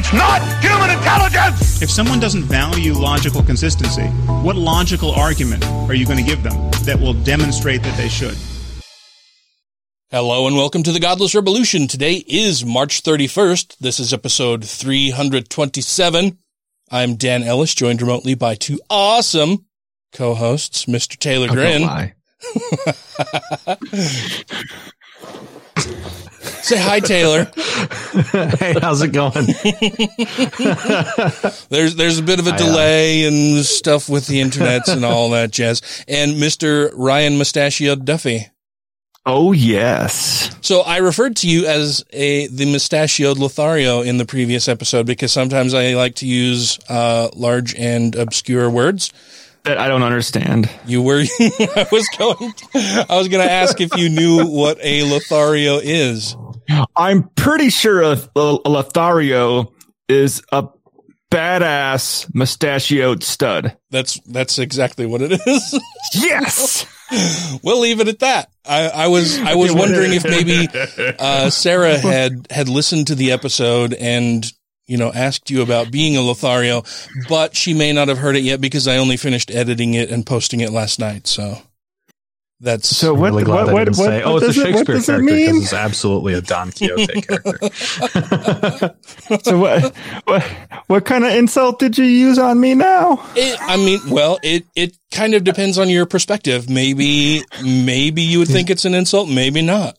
It's not human intelligence! If someone doesn't value logical consistency, what logical argument are you going to give them that will demonstrate that they should? Hello and welcome to the Godless Revolution. Today is March 31st. This is episode 327. I'm Dan Ellis, joined remotely by two awesome co-hosts, Mr. Taylor oh, Grin. Say hi, Taylor. hey, how's it going? there's there's a bit of a delay and stuff with the internets and all that jazz. And Mr. Ryan Mustachioed Duffy. Oh yes. So I referred to you as a the mustachioed Lothario in the previous episode because sometimes I like to use uh, large and obscure words that I don't understand. You were I was going I was going to ask if you knew what a Lothario is. I'm pretty sure a, a, a Lothario is a badass mustachioed stud. That's that's exactly what it is. yes. we'll leave it at that. I, I was I was wondering if maybe uh, Sarah had had listened to the episode and you know asked you about being a Lothario, but she may not have heard it yet because I only finished editing it and posting it last night. So that's so. What? really what, what, what, what, say, oh, it's a Shakespeare it, character because it's absolutely a Don Quixote character. so what? What? What kind of insult did you use on me now? It, I mean, well, it it kind of depends on your perspective. Maybe maybe you would think it's an insult, maybe not.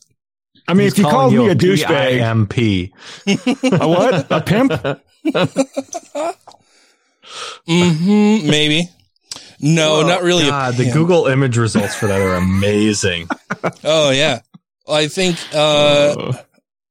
I mean, He's if you called me a, a douchebag, MP. a what? A pimp? mm-hmm, maybe. No, not really. God, the Google image results for that are amazing. oh yeah, I think uh,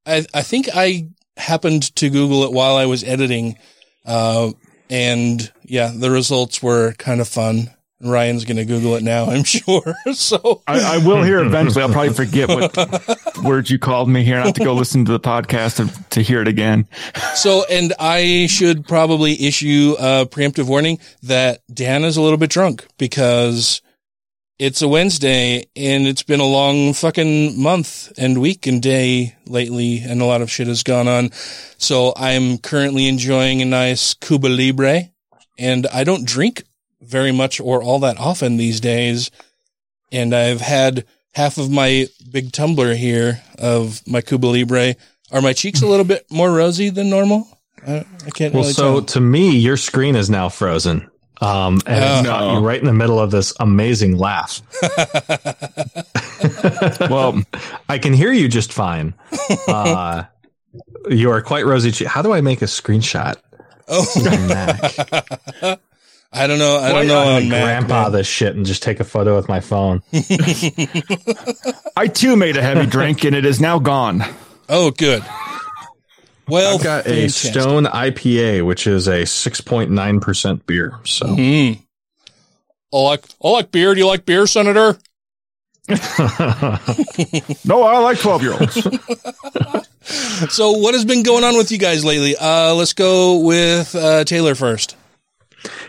I I think I happened to Google it while I was editing, uh, and yeah, the results were kind of fun. Ryan's going to Google it now, I'm sure. So I, I, will hear eventually. I'll probably forget what words you called me here. I have to go listen to the podcast to, to hear it again. So, and I should probably issue a preemptive warning that Dan is a little bit drunk because it's a Wednesday and it's been a long fucking month and week and day lately and a lot of shit has gone on. So I'm currently enjoying a nice Cuba Libre and I don't drink very much or all that often these days. And I've had half of my big tumbler here of my Cuba Libre. Are my cheeks a little bit more rosy than normal? I, I can't well, really so tell. to me, your screen is now frozen. Um, and Oh. it's got you right in the middle of this amazing laugh. Well, I can hear you just fine. Uh, you are quite rosy. che- How do I make a screenshot? Oh, on Mac? I don't know. I Why don't know not on Mac. grandpa man. this shit and just take a photo with my phone. I too made a heavy drink and it is now gone. Oh, good. Well, I've got a fantastic. Stone IPA, which is a 6.9% beer. So Mm. I like I like beer. Do you like beer, Senator? No, I like 12 year olds. So, what has been going on with you guys lately? Uh, let's go with uh, Taylor first.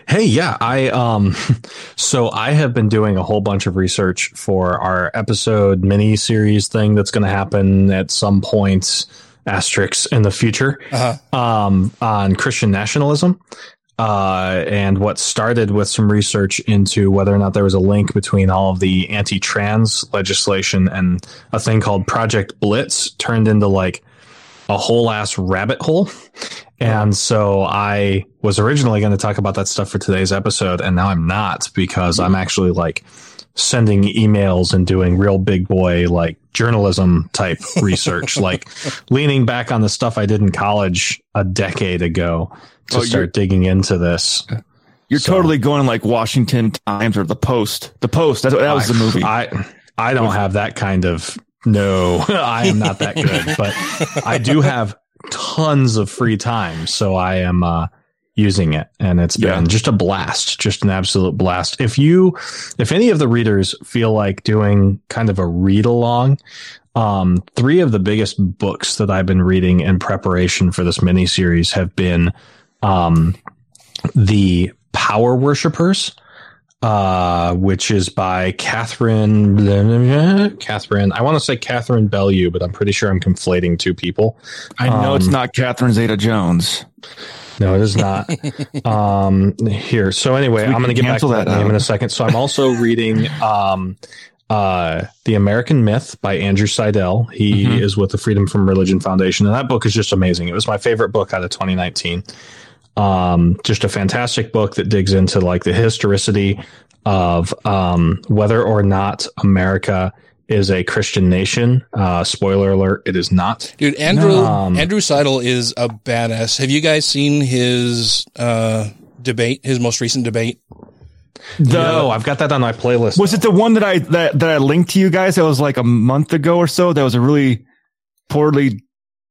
Hey, yeah, I um so I have been doing a whole bunch of research for our episode mini series thing that's going to happen at some point asterisks in the future Uh-huh. um on Christian nationalism. Uh, and what started with some research into whether or not there was a link between all of the anti-trans legislation and a thing called Project Blitz turned into like a whole ass rabbit hole. And so I was originally going to talk about that stuff for today's episode, and now I'm not because I'm mm-hmm. actually like sending emails and doing real big boy like journalism type research, like leaning back on the stuff I did in college a decade ago to Oh, start digging into this. You're So- totally going like Washington Times or the Post. The Post. That's, that was the movie. I I don't have that kind of no, I am not that good, but I do have tons of free time, so I am uh using it and it's Yeah. been just a blast just an absolute blast if you if any of the readers feel like doing kind of a read along um three of the biggest books that i've been reading in preparation for this mini series have been um the power worshippers uh, which is by Catherine, Catherine, I want to say Catherine Bellew, but I'm pretty sure I'm conflating two people. I know it's Um, not Catherine Zeta Jones. No, it is not. um, here. So anyway, So I'm going to get back to that that name out. in a second. So I'm also reading, um, uh, The American Myth by Andrew Seidel. He Mhm. is with the Freedom from Religion Foundation. And that book is just amazing. It was my favorite book out of 2019. Um, just a fantastic book that digs into like the historicity of, um, whether or not America is a Christian nation. Uh, spoiler alert, it is not. Dude, Andrew Um, Andrew Seidel is a badass. Have you guys seen his uh, debate? His most recent debate? The, no, I've got that on my playlist. was it the one that I that, that I linked to you guys? That was like a month ago or so. That was a really poorly.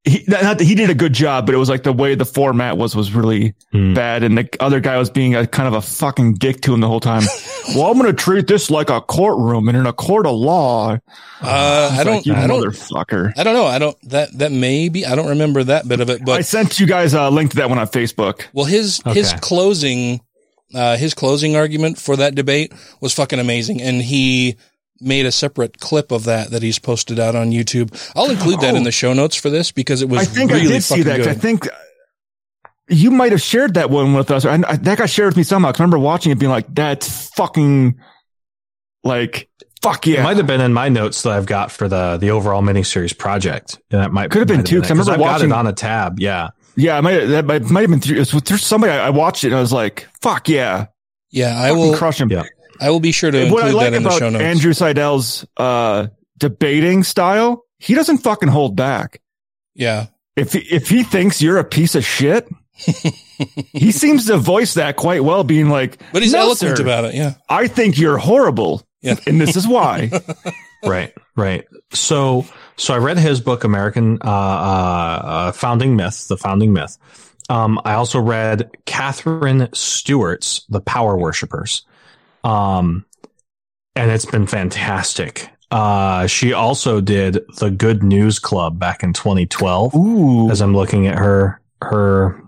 He not, not that he did a good job, but it was like the way the format was was really Hmm. bad, and the other guy was being a kind of a fucking dick to him the whole time. well, I'm going to treat this like a courtroom and in a court of law. Uh, I don't. Like, you I don't. motherfucker. I don't know. I don't. That that may be. I don't remember that bit of it. But I sent you guys a link to that one on Facebook. well, his his closing, uh, his closing argument for that debate was fucking amazing, and he made a separate clip of that that he's posted out on YouTube. I'll include that in the oh. show notes for this because it was. I think really I did see fucking that. 'cause I think you might have shared that one with us. And I, that got shared with me somehow. 'cause I remember watching it being like, that's fucking like, fuck yeah! It yeah. might have been in my notes that I've got for the the overall miniseries project. And that might Could have been might too, it, 'cause I remember I've got watching- it on a tab. Yeah, yeah, it might, that might, might have been, through, there's somebody I, I watched it and I was like, fuck yeah. Yeah, I Fucking will. crush him. Yeah. I will be sure to what I include like that in the about show notes. Andrew Seidel's, uh, debating style, he doesn't fucking hold back. yeah, If he, if he thinks you're a piece of shit, he seems to voice that quite well, being like, but he's "No, eloquent sir. about it. Yeah, I think you're horrible. Yeah. And this is why. right, right. So so I read his book, American uh, uh, uh, Founding Myth, the Founding Myth. Um, I also read Katherine Stewart's The Power Worshippers. Um, and it's been fantastic. Uh, she also did the Good News Club back in 2012. Ooh. as I'm looking at her her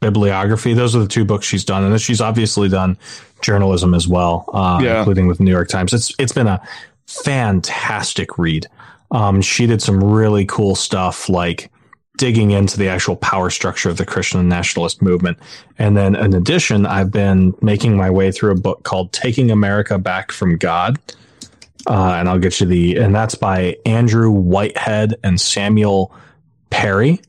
bibliography. Those are the two books she's done, and she's obviously done journalism as well, uh, Yeah. including with the New York Times. It's it's been a fantastic read. Um, she did some really cool stuff, like digging into the actual power structure of the Christian nationalist movement. And then, in addition, I've been making my way through a book called "Taking America Back from God." Uh, and I'll get you the, and that's by Andrew Whitehead and Samuel Perry.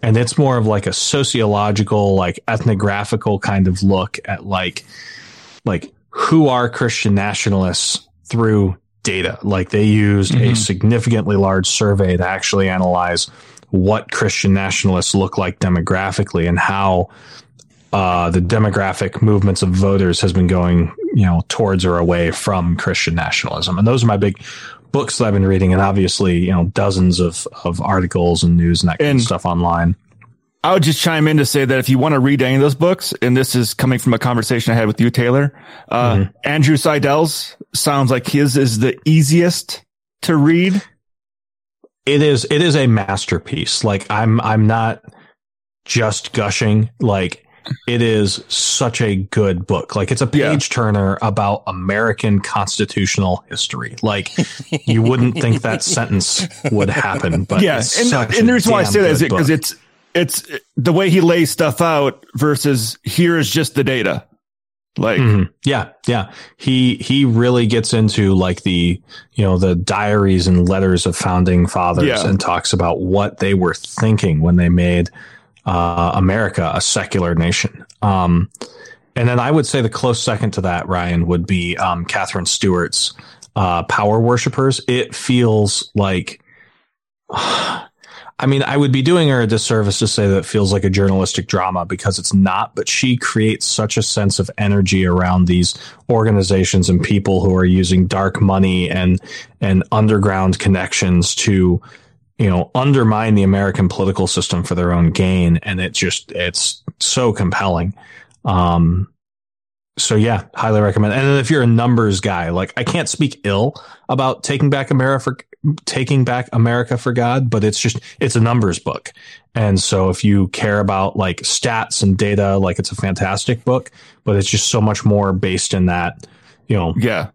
And it's more of like a sociological, like ethnographical kind of look at like, like who are Christian nationalists through data. Like they used a significantly large survey to actually analyze what Christian nationalists look like demographically and how uh, the demographic movements of voters has been going, you know, towards or away from Christian nationalism. And those are my big books that I've been reading, and obviously, you know, dozens of of articles and news and that kind And- of stuff online. I would just chime in to say that if you want to read any of those books, and this is coming from a conversation I had with you, Taylor, uh, Mm-hmm. Andrew Seidel's sounds like his is the easiest to read. It is it is a masterpiece. Like I'm I'm not just gushing. Like it is such a good book. Like it's a Yeah. page turner about American constitutional history. Like you wouldn't think that sentence would happen, but yeah, and, and the reason why I say that is because book. it's it's the way he lays stuff out versus here is just the data. Like, Mhm. Yeah, yeah. He he really gets into like the you know the diaries and letters of founding fathers Yeah. and talks about what they were thinking when they made uh, America a secular nation. Um, and then I would say the close second to that, Ryan, would be um, Katherine Stewart's uh, Power Worshippers. It feels like. I mean, I would be doing her a disservice to say that it feels like a journalistic drama because it's not, but she creates such a sense of energy around these organizations and people who are using dark money and, and underground connections to, you know, undermine the American political system for their own gain. And it just, it's so compelling. Um, so yeah, highly recommend. And if you're a numbers guy, like I can't speak ill about taking back America taking back America for God, but it's just it's a numbers book. And so if you care about like stats and data, like it's a fantastic book, but it's just so much more based in that, you know, Yeah.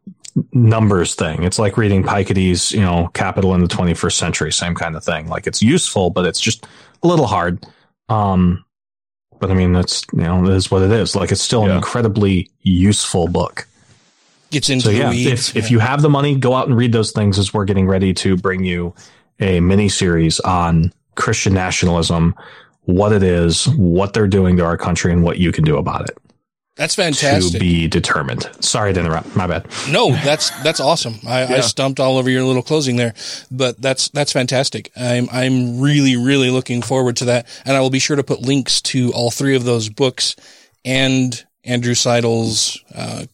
numbers thing. It's like reading Piketty's, you know, Capital in the 21st Century, same kind of thing. Like it's useful, but it's just a little hard. Um, but I mean, that's, you know, it is what it is. Like it's still an incredibly useful book. Gets into So the yeah, weeds. if, if you have the money, go out and read those things as we're getting ready to bring you a mini series on Christian nationalism, what it is, what they're doing to our country and what you can do about it That's fantastic. to be determined. Sorry to interrupt. My bad. No, that's that's awesome. I, I stumped all over your little closing there, but that's that's fantastic. I'm I'm really really looking forward to that, and I will be sure to put links to all three of those books and Andrew Seidel's uh,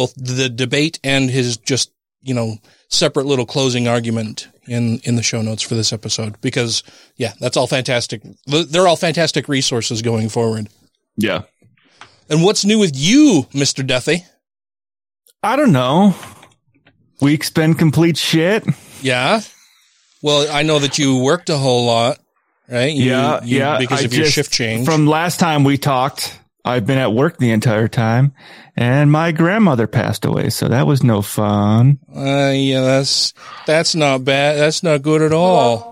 both the debate and his just you know separate little closing argument in in the show notes for this episode because yeah, that's all fantastic. They're all fantastic resources going forward. Yeah. And what's new with you, Mister Duffy? I don't know. Week's been complete shit. Yeah. Well, I know that you worked a whole lot, right? You- yeah, you- yeah. Because I of your just- shift change. From last time we talked, I've been at work the entire time, and my grandmother passed away, so that was no fun. uh, yeah, that's that's not bad. That's not good at all.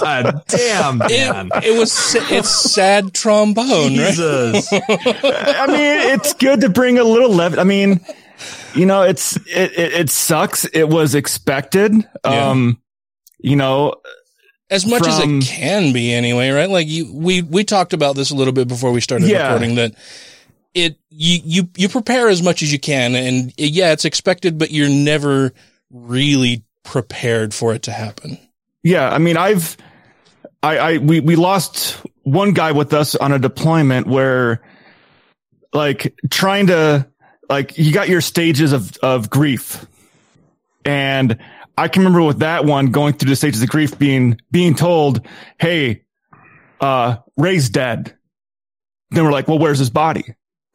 God damn, man. It, it was it's sad trombone, right? Jesus. I mean, it's good to bring a little levity. I mean, you know, it's it, it it sucks. It was expected. Yeah. Um, you know, As much as it can be, anyway, right? Like you, we we talked about this a little bit before we started Yeah. recording. That it you you you prepare as much as you can, and yeah, it's expected, but you're never really prepared for it to happen. yeah. I mean, I've, I, I, we we lost one guy with us on a deployment where, like, trying to, like, you got your stages of of grief, and I can remember with that one going through the stages of grief, being being told, "Hey, uh, Ray's dead." Then we're like, "Well, where's his body?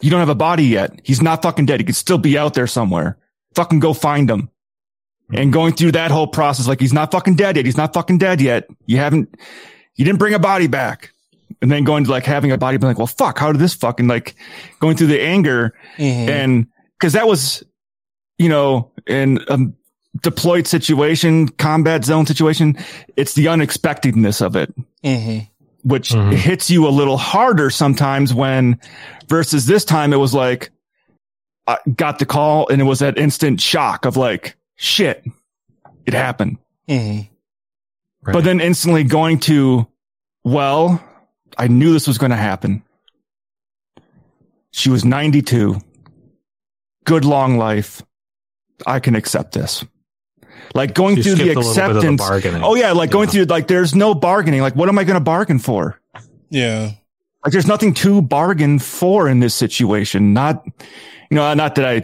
You don't have a body yet. He's not fucking dead. He could still be out there somewhere. Fucking go find him." And going through that whole process, like he's not fucking dead yet. He's not fucking dead yet. You haven't, you didn't bring a body back. And then going to like having a body, being like, well, fuck, how did this fucking like going through the anger Mhm. and because that was, you know, and a deployed situation, combat zone situation, it's the unexpectedness of it, Mhm. which Mhm. hits you a little harder sometimes when versus this time it was like, I got the call and it was that instant shock of like, shit, it happened. Mhm. Right. But then instantly going to, well, I knew this was going to happen. She was 92. Good long life. I can accept this. Like going You through the skipped a bit of the acceptance. bargaining. Oh yeah, like going Yeah. through like there's no bargaining. Like what am I going to bargain for? Yeah. Like there's nothing to bargain for in this situation. Not, you know, not that I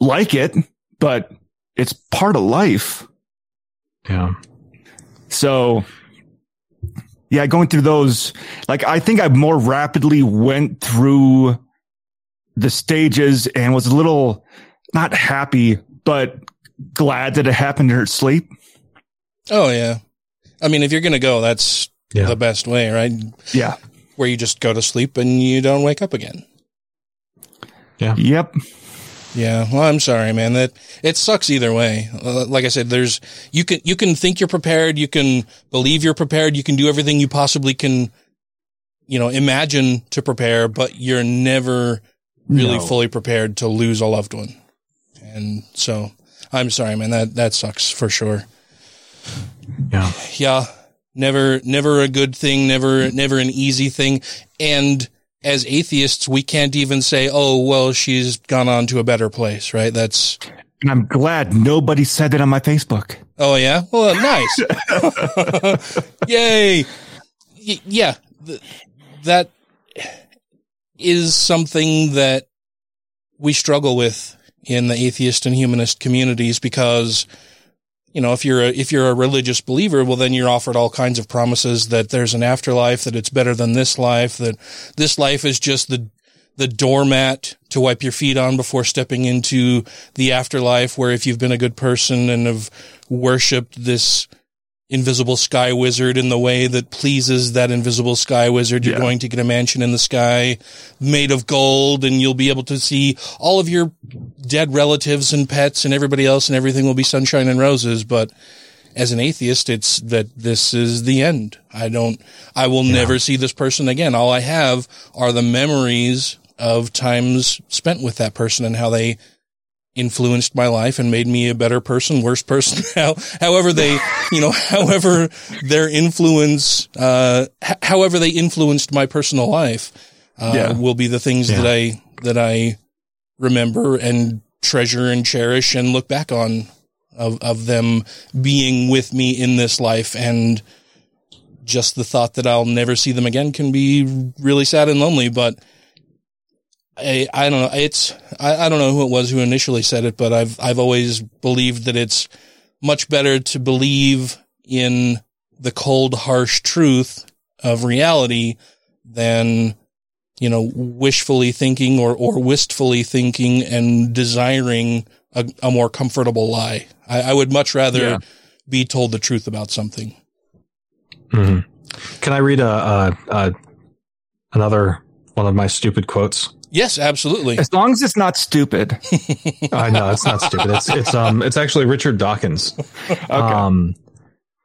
like it, but it's part of life. Yeah. So yeah, going through those, like I think I more rapidly went through the stages and was a little not happy, but glad that it happened in her sleep. Oh yeah. I mean, if you're gonna go, that's Yeah. the best way, right? Yeah. Where you just go to sleep and you don't wake up again. Yeah. Yep. Yeah. Well, I'm sorry, man. That it sucks either way. Uh, like I said, there's you can you can think you're prepared, you can believe you're prepared, you can do everything you possibly can, you know, imagine to prepare, but you're never really No. fully prepared to lose a loved one. And so, I'm sorry, man. That that sucks for sure. Yeah. yeah never never a good thing never never an easy thing and as atheists we can't even say oh well she's gone on to a better place right that's And I'm glad nobody said that on my Facebook. oh yeah well nice yay Y- yeah th- that is something that we struggle with in the atheist and humanist communities because you know, if you're a, if you're a religious believer, well, then you're offered all kinds of promises that there's an afterlife, that it's better than this life, that this life is just the, the doormat to wipe your feet on before stepping into the afterlife, where if you've been a good person and have worshipped this invisible sky wizard in the way that pleases that invisible sky wizard, you're Yeah. going to get a mansion in the sky made of gold and you'll be able to see all of your dead relatives and pets and everybody else and everything will be sunshine and roses. But as an atheist, it's that this is the end. I don't, I will never see this person again. All I have are the memories of times spent with that person and how they influenced my life and made me a better person, worse person. How, however they, you know, however their influence, uh, h- however they influenced my personal life, uh, Yeah. will be the things that I, that I remember and treasure and cherish and look back on of, of them being with me in this life. And just the thought that I'll never see them again can be really sad and lonely, but I, I don't know. It's, I, I don't know who it was who initially said it, but I've, I've always believed that it's much better to believe in the cold, harsh truth of reality than, you know, wishfully thinking or, or wistfully thinking and desiring a, a more comfortable lie. I, I would much rather Yeah. be told the truth about something. Mhm. Can I read a, a, a another one of my stupid quotes? Yes, absolutely. As long as it's not stupid. I know it's not stupid. It's it's um it's actually Richard Dawkins. Um,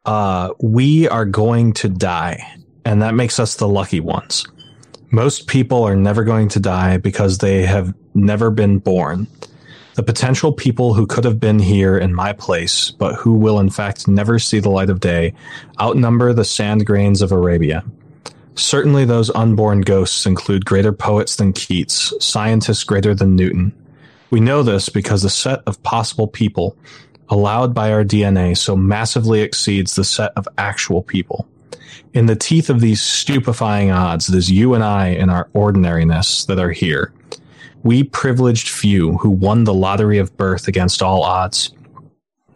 uh, we are going to die, and that makes us the lucky ones. Most people are never going to die because they have never been born. The potential people who could have been here in my place, but who will in fact never see the light of day, outnumber the sand grains of Arabia. Certainly, those unborn ghosts include greater poets than Keats, scientists greater than Newton. We know this because the set of possible people allowed by our DNA so massively exceeds the set of actual people. In the teeth of these stupefying odds, it is you and I in our ordinariness that are here. We privileged few who won the lottery of birth against all odds.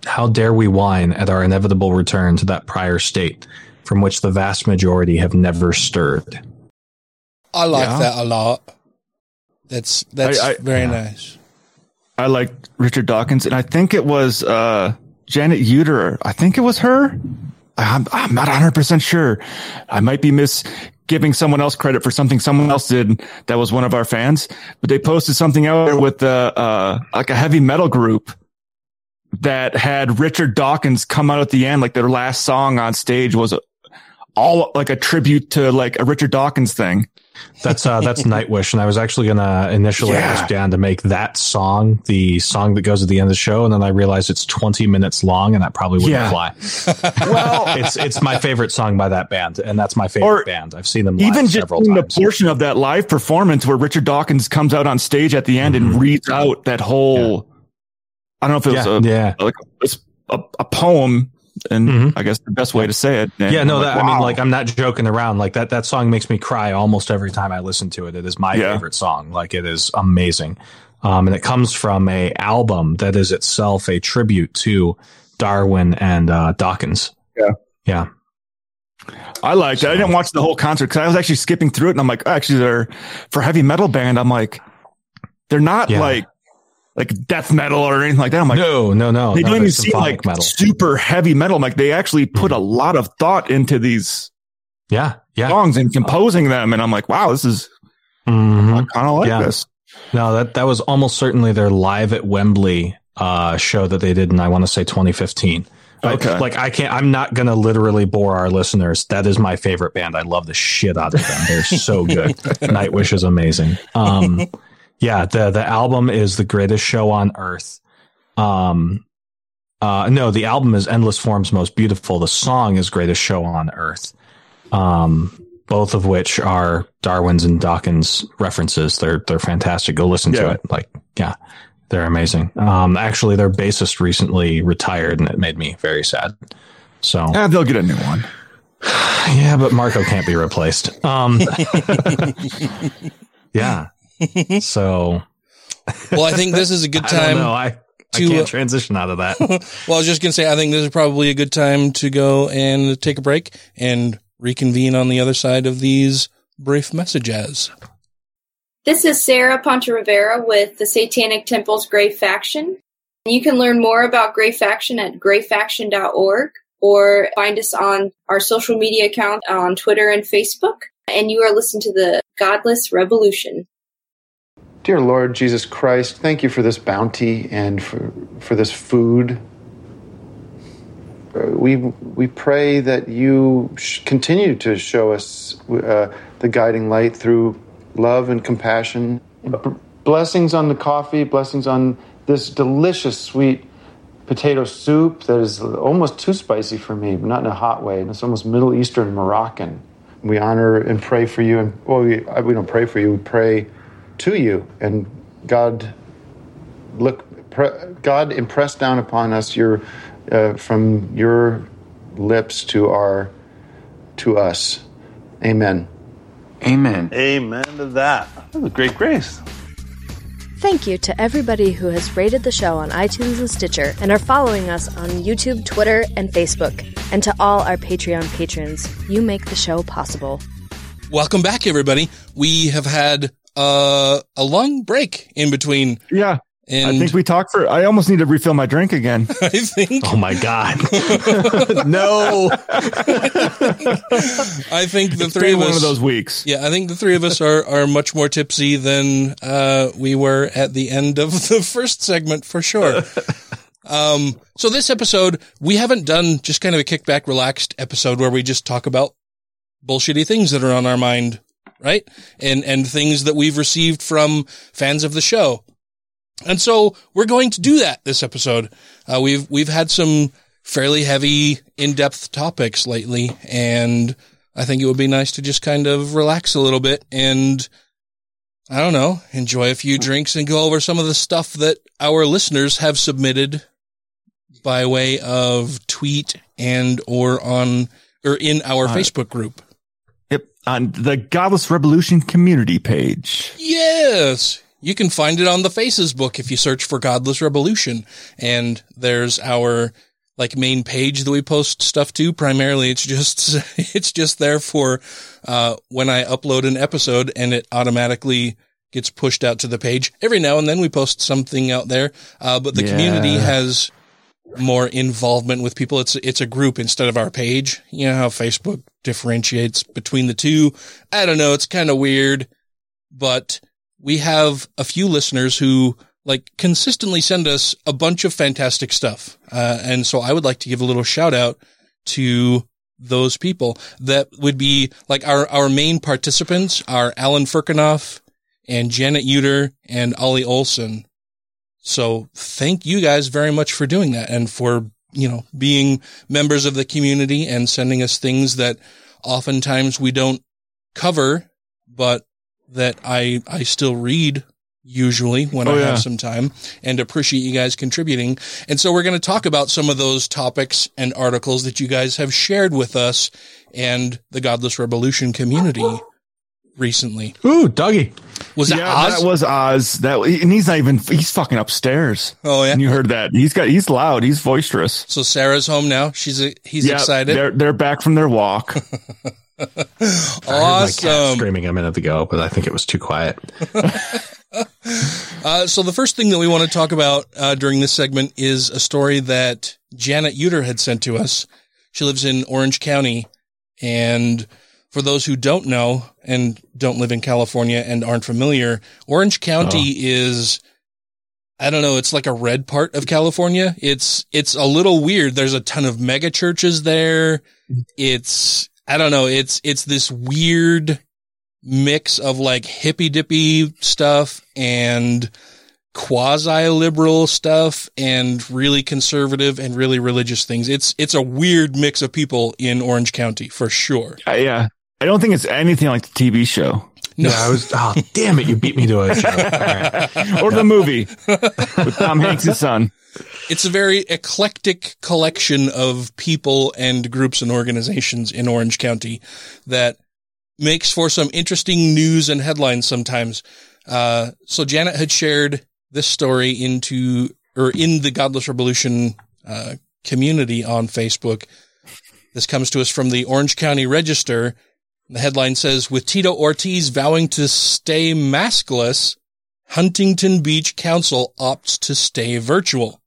How dare we whine at our inevitable return to that prior state from which the vast majority have never stirred? I like Yeah. that a lot. That's that's I- I- very nice. I like Richard Dawkins, and I think it was uh, Janet Uterer. I think it was her. I'm, I'm not 100 percent sure. I might be mis giving someone else credit for something someone else did that was one of our fans. But they posted something out there with uh, uh, like a heavy metal group that had Richard Dawkins come out at the end, like their last song on stage was all like a tribute to like a Richard Dawkins thing. That's uh, that's Nightwish, and I was actually gonna initially Yeah. ask Dan to make that song the song that goes at the end of the show, and then I realized it's 20 minutes long, and that probably wouldn't Yeah. fly. Well, It's it's my favorite song by that band, and that's my favorite Or band. I've seen them live even just several in the portion of that live performance where Richard Dawkins comes out on stage at the end and reads out that whole, I don't know if it was Mm-hmm. yeah, a, yeah, like a, a, a poem, and Mhm. I guess the best way to say it. And yeah. I'm No, like, that I mean, like, I'm not joking around. Like that that song makes me cry almost every time I listen to it. It is my Yeah. favorite song. Like it is amazing, um, and it comes from a album that is itself a tribute to Darwin and uh, Dawkins. Yeah. yeah. I liked it. I didn't watch the whole concert because I was actually skipping through it, and I'm like, oh, actually, they're for heavy metal band. I'm like, they're not Yeah. like like death metal or anything like that. I'm like, no, no, no. they no, don't even seem like super heavy metal. I'm like, they actually put a lot of thought into these Yeah, yeah. songs and composing them, and I'm like, wow, this is Mhm. I kind of like Yeah. this. No, that that was almost certainly their live at Wembley uh, show that they did in I want to say 2015. Like- Okay. Like, I can't. I'm not gonna literally bore our listeners. That is my favorite band. I love the shit out of them. They're so good. Nightwish is amazing. Um, yeah. The the album is the greatest show on earth. Um, uh, no, the album is Endless Forms Most Beautiful. The song is Greatest Show on Earth. Um, both of which are Darwin's and Dawkins references. They're they're fantastic. Go listen to it. Like, yeah, they're amazing. Um, actually, their bassist recently retired, and it made me very sad. So, Yeah, they'll get a new one. yeah, but Marco can't be replaced. Um, yeah. So Well, I think this is a good time know. I I to. can't transition out of that. well, I was just gonna say, I think this is probably a good time to go and take a break and reconvene on the other side of these brief messages. This is Sarah Ponte Rivera with the Satanic Temple's Grey Faction. You can learn more about Grey Faction at greyfaction.org or find us on our social media account on Twitter and Facebook. And you are listening to the Godless Revolution. Dear Lord Jesus Christ, thank you for this bounty and for, for this food. Uh, We, we pray that you continue to show us uh, the guiding light through love and compassion. Blessings on the coffee, blessings on this delicious sweet potato soup that is almost too spicy for me, but not in a hot way. It's almost Middle Eastern Moroccan. We honor and pray for you. And well, we, we don't pray for you, we pray to you. And God, look, pre, God impressed down upon us your, uh, from your lips to our, to us. Amen. Amen. Amen to that. That was a great grace. Thank you to everybody who has rated the show on iTunes and Stitcher and are following us on YouTube, Twitter, and Facebook. And to all our Patreon patrons, you make the show possible. Welcome back, everybody. We have had uh, a long break in between. Yeah. And I think we talked for. I almost need to refill my drink again. I think. Oh my god! no. I think the It's three been of us. one of those weeks. Yeah, I think the three of us are are much more tipsy than uh, we were at the end of the first segment for sure. um, so this episode, we haven't done just kind of a kickback, relaxed episode where we just talk about bullshitty things that are on our mind, right? And and things that we've received from fans of the show. And so we're going to do that this episode. Uh, we've we've had some fairly heavy, in-depth topics lately, and I think it would be nice to just kind of relax a little bit and I don't know, enjoy a few drinks and go over some of the stuff that our listeners have submitted by way of tweet and or on or in our Uh, Facebook group. On the Godless Revolution community page. Yes. You can find it on the Faces book if you search for Godless Revolution. And there's our like main page that we post stuff to. Primarily it's just it's just there for uh when I upload an episode and it automatically gets pushed out to the page. Every now and then we post something out there. Uh but the community has more involvement with people. It's it's a group instead of our page. You know how Facebook differentiates between the two. I don't know. It's kind of weird, but we have a few listeners who like consistently send us a bunch of fantastic stuff. Uh, and so I would like to give a little shout out to those people that would be like our, our main participants are Alan Firkinoff and Janet Uter and Ollie Olson. So thank you guys very much for doing that and for, you know, being members of the community and sending us things that oftentimes we don't cover, but that I, I still read usually when Oh, I yeah. have some time and appreciate you guys contributing. And so we're going to talk about some of those topics and articles that you guys have shared with us and the Godless Revolution community recently. Ooh, doggy. Was that yeah, Oz? that was Oz. That and he's not even. He's fucking upstairs. Oh yeah. And you heard that? He's got. He's loud. He's boisterous. So Sarah's home now. She's a, he's Yeah, excited. They're they're back from their walk. I heard my cat awesome. screaming a minute ago, but I think it was too quiet. Uh, so the first thing that we want to talk about uh, during this segment is a story that Janet Uter had sent to us. She lives in Orange County, and for those who don't know and don't live in California and aren't familiar, Orange County is I don't know, it's like a red part of California. It's it's a little weird. There's a ton of mega churches there. It's I don't know, it's it's this weird mix of like hippy dippy stuff and quasi liberal stuff and really conservative and really religious things. It's it's a weird mix of people in Orange County for sure. Uh, yeah, I don't think it's anything like the TV show No. Yeah, I was. Oh, damn it! You beat me to it. All right. or the movie with Tom Hanks' son. It's a very eclectic collection of people and groups and organizations in Orange County that makes for some interesting news and headlines sometimes. Uh, so Janet had shared this story into or in the Godless Revolution uh, community on Facebook. This comes to us from the Orange County Register. The headline says, with Tito Ortiz vowing to stay maskless, Huntington Beach Council opts to stay virtual.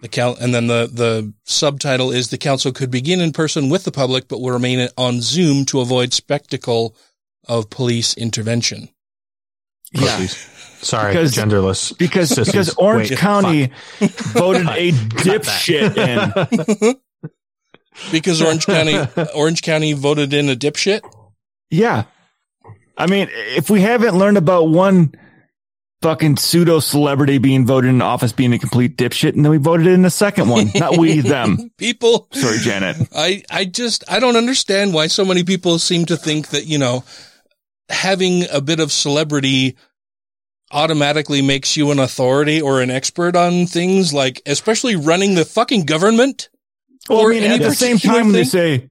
The count, and then the, the subtitle is the council could begin in person with the public, but will remain on Zoom to avoid spectacle of police intervention. Yeah. Sorry, Because- genderless. because sissies. because Orange Wait, County fuck. voted a dipshit in. Because Orange County, Orange County voted in a dipshit. Yeah. I mean, if we haven't learned about one fucking pseudo celebrity being voted in office being a complete dipshit, and then we voted in the second one. Not we, them. People, Sorry, Janet. I, I just, I don't understand why so many people seem to think that, you know, having a bit of celebrity automatically makes you an authority or an expert on things like, especially running the fucking government. Well, Or I mean, at the same time, when they say,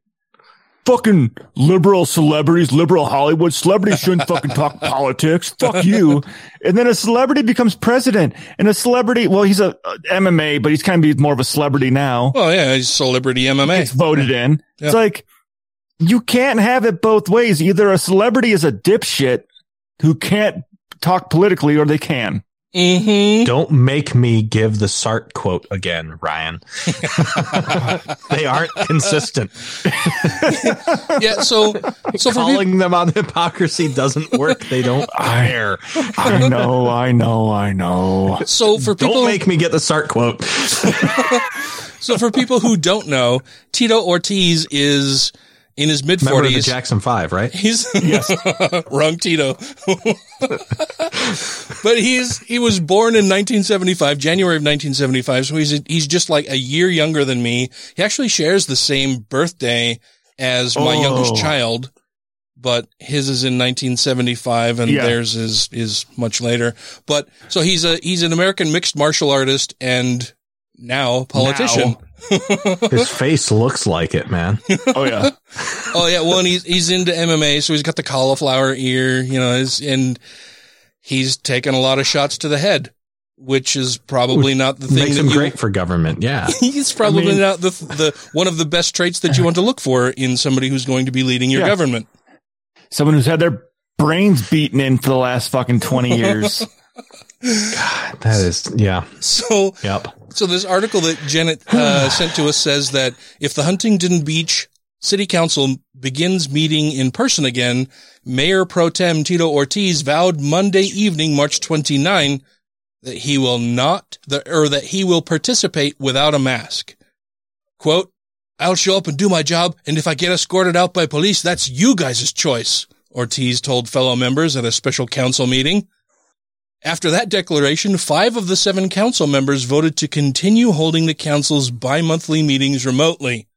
fucking liberal celebrities, liberal Hollywood celebrities shouldn't fucking talk politics. Fuck you. And then a celebrity becomes president and a celebrity, well, he's a, a MMA, but he's kind of more of a celebrity now. Well, yeah, he's celebrity MMA. Gets voted in. Yeah. It's like, you can't have it both ways. Either a celebrity is a dipshit who can't talk politically or they can. Mm-hmm. Don't make me give the Sartre quote again, Ryan. they aren't consistent. Yeah. So, so for people, Calling them on hypocrisy doesn't work. They don't care. I know, I know, I know. so for people, Don't make me get the Sartre quote. so for people who don't know, Tito Ortiz is in his mid Remember the forties. Jackson Five, right? He's yes, wrong Tito. but he's he was born in 1975, January of 1975, so he's he's just like a year younger than me. He actually shares the same birthday as my Oh. youngest child, but his is in 1975 and Yeah. theirs is is much later. But so he's a he's an American mixed martial artist and now politician. His face looks like it, man. Oh, yeah. Oh yeah, well, and he's he's into MMA, so he's got the cauliflower ear, you know, his, and he's taken a lot of shots to the head, which is probably not the thing Makes that him you. great for government. Yeah. He's probably I mean- not the the one of the best traits that you want to look for in somebody who's going to be leading your Yeah. government. Someone who's had their brains beaten in for the last fucking 20 years. God, that is, yeah. So Yep. So this article that Janet uh, sent to us says that if the Huntington Beach City Council begins meeting in person again, Mayor Pro Tem Tito Ortiz vowed Monday evening, March 29, that he will not, the, or that he will participate without a mask. Quote, I'll show up and do my job, and if I get escorted out by police, that's you guys' choice, Ortiz told fellow members at a special council meeting. After that declaration, five of the seven council members voted to continue holding the council's bi-monthly meetings remotely.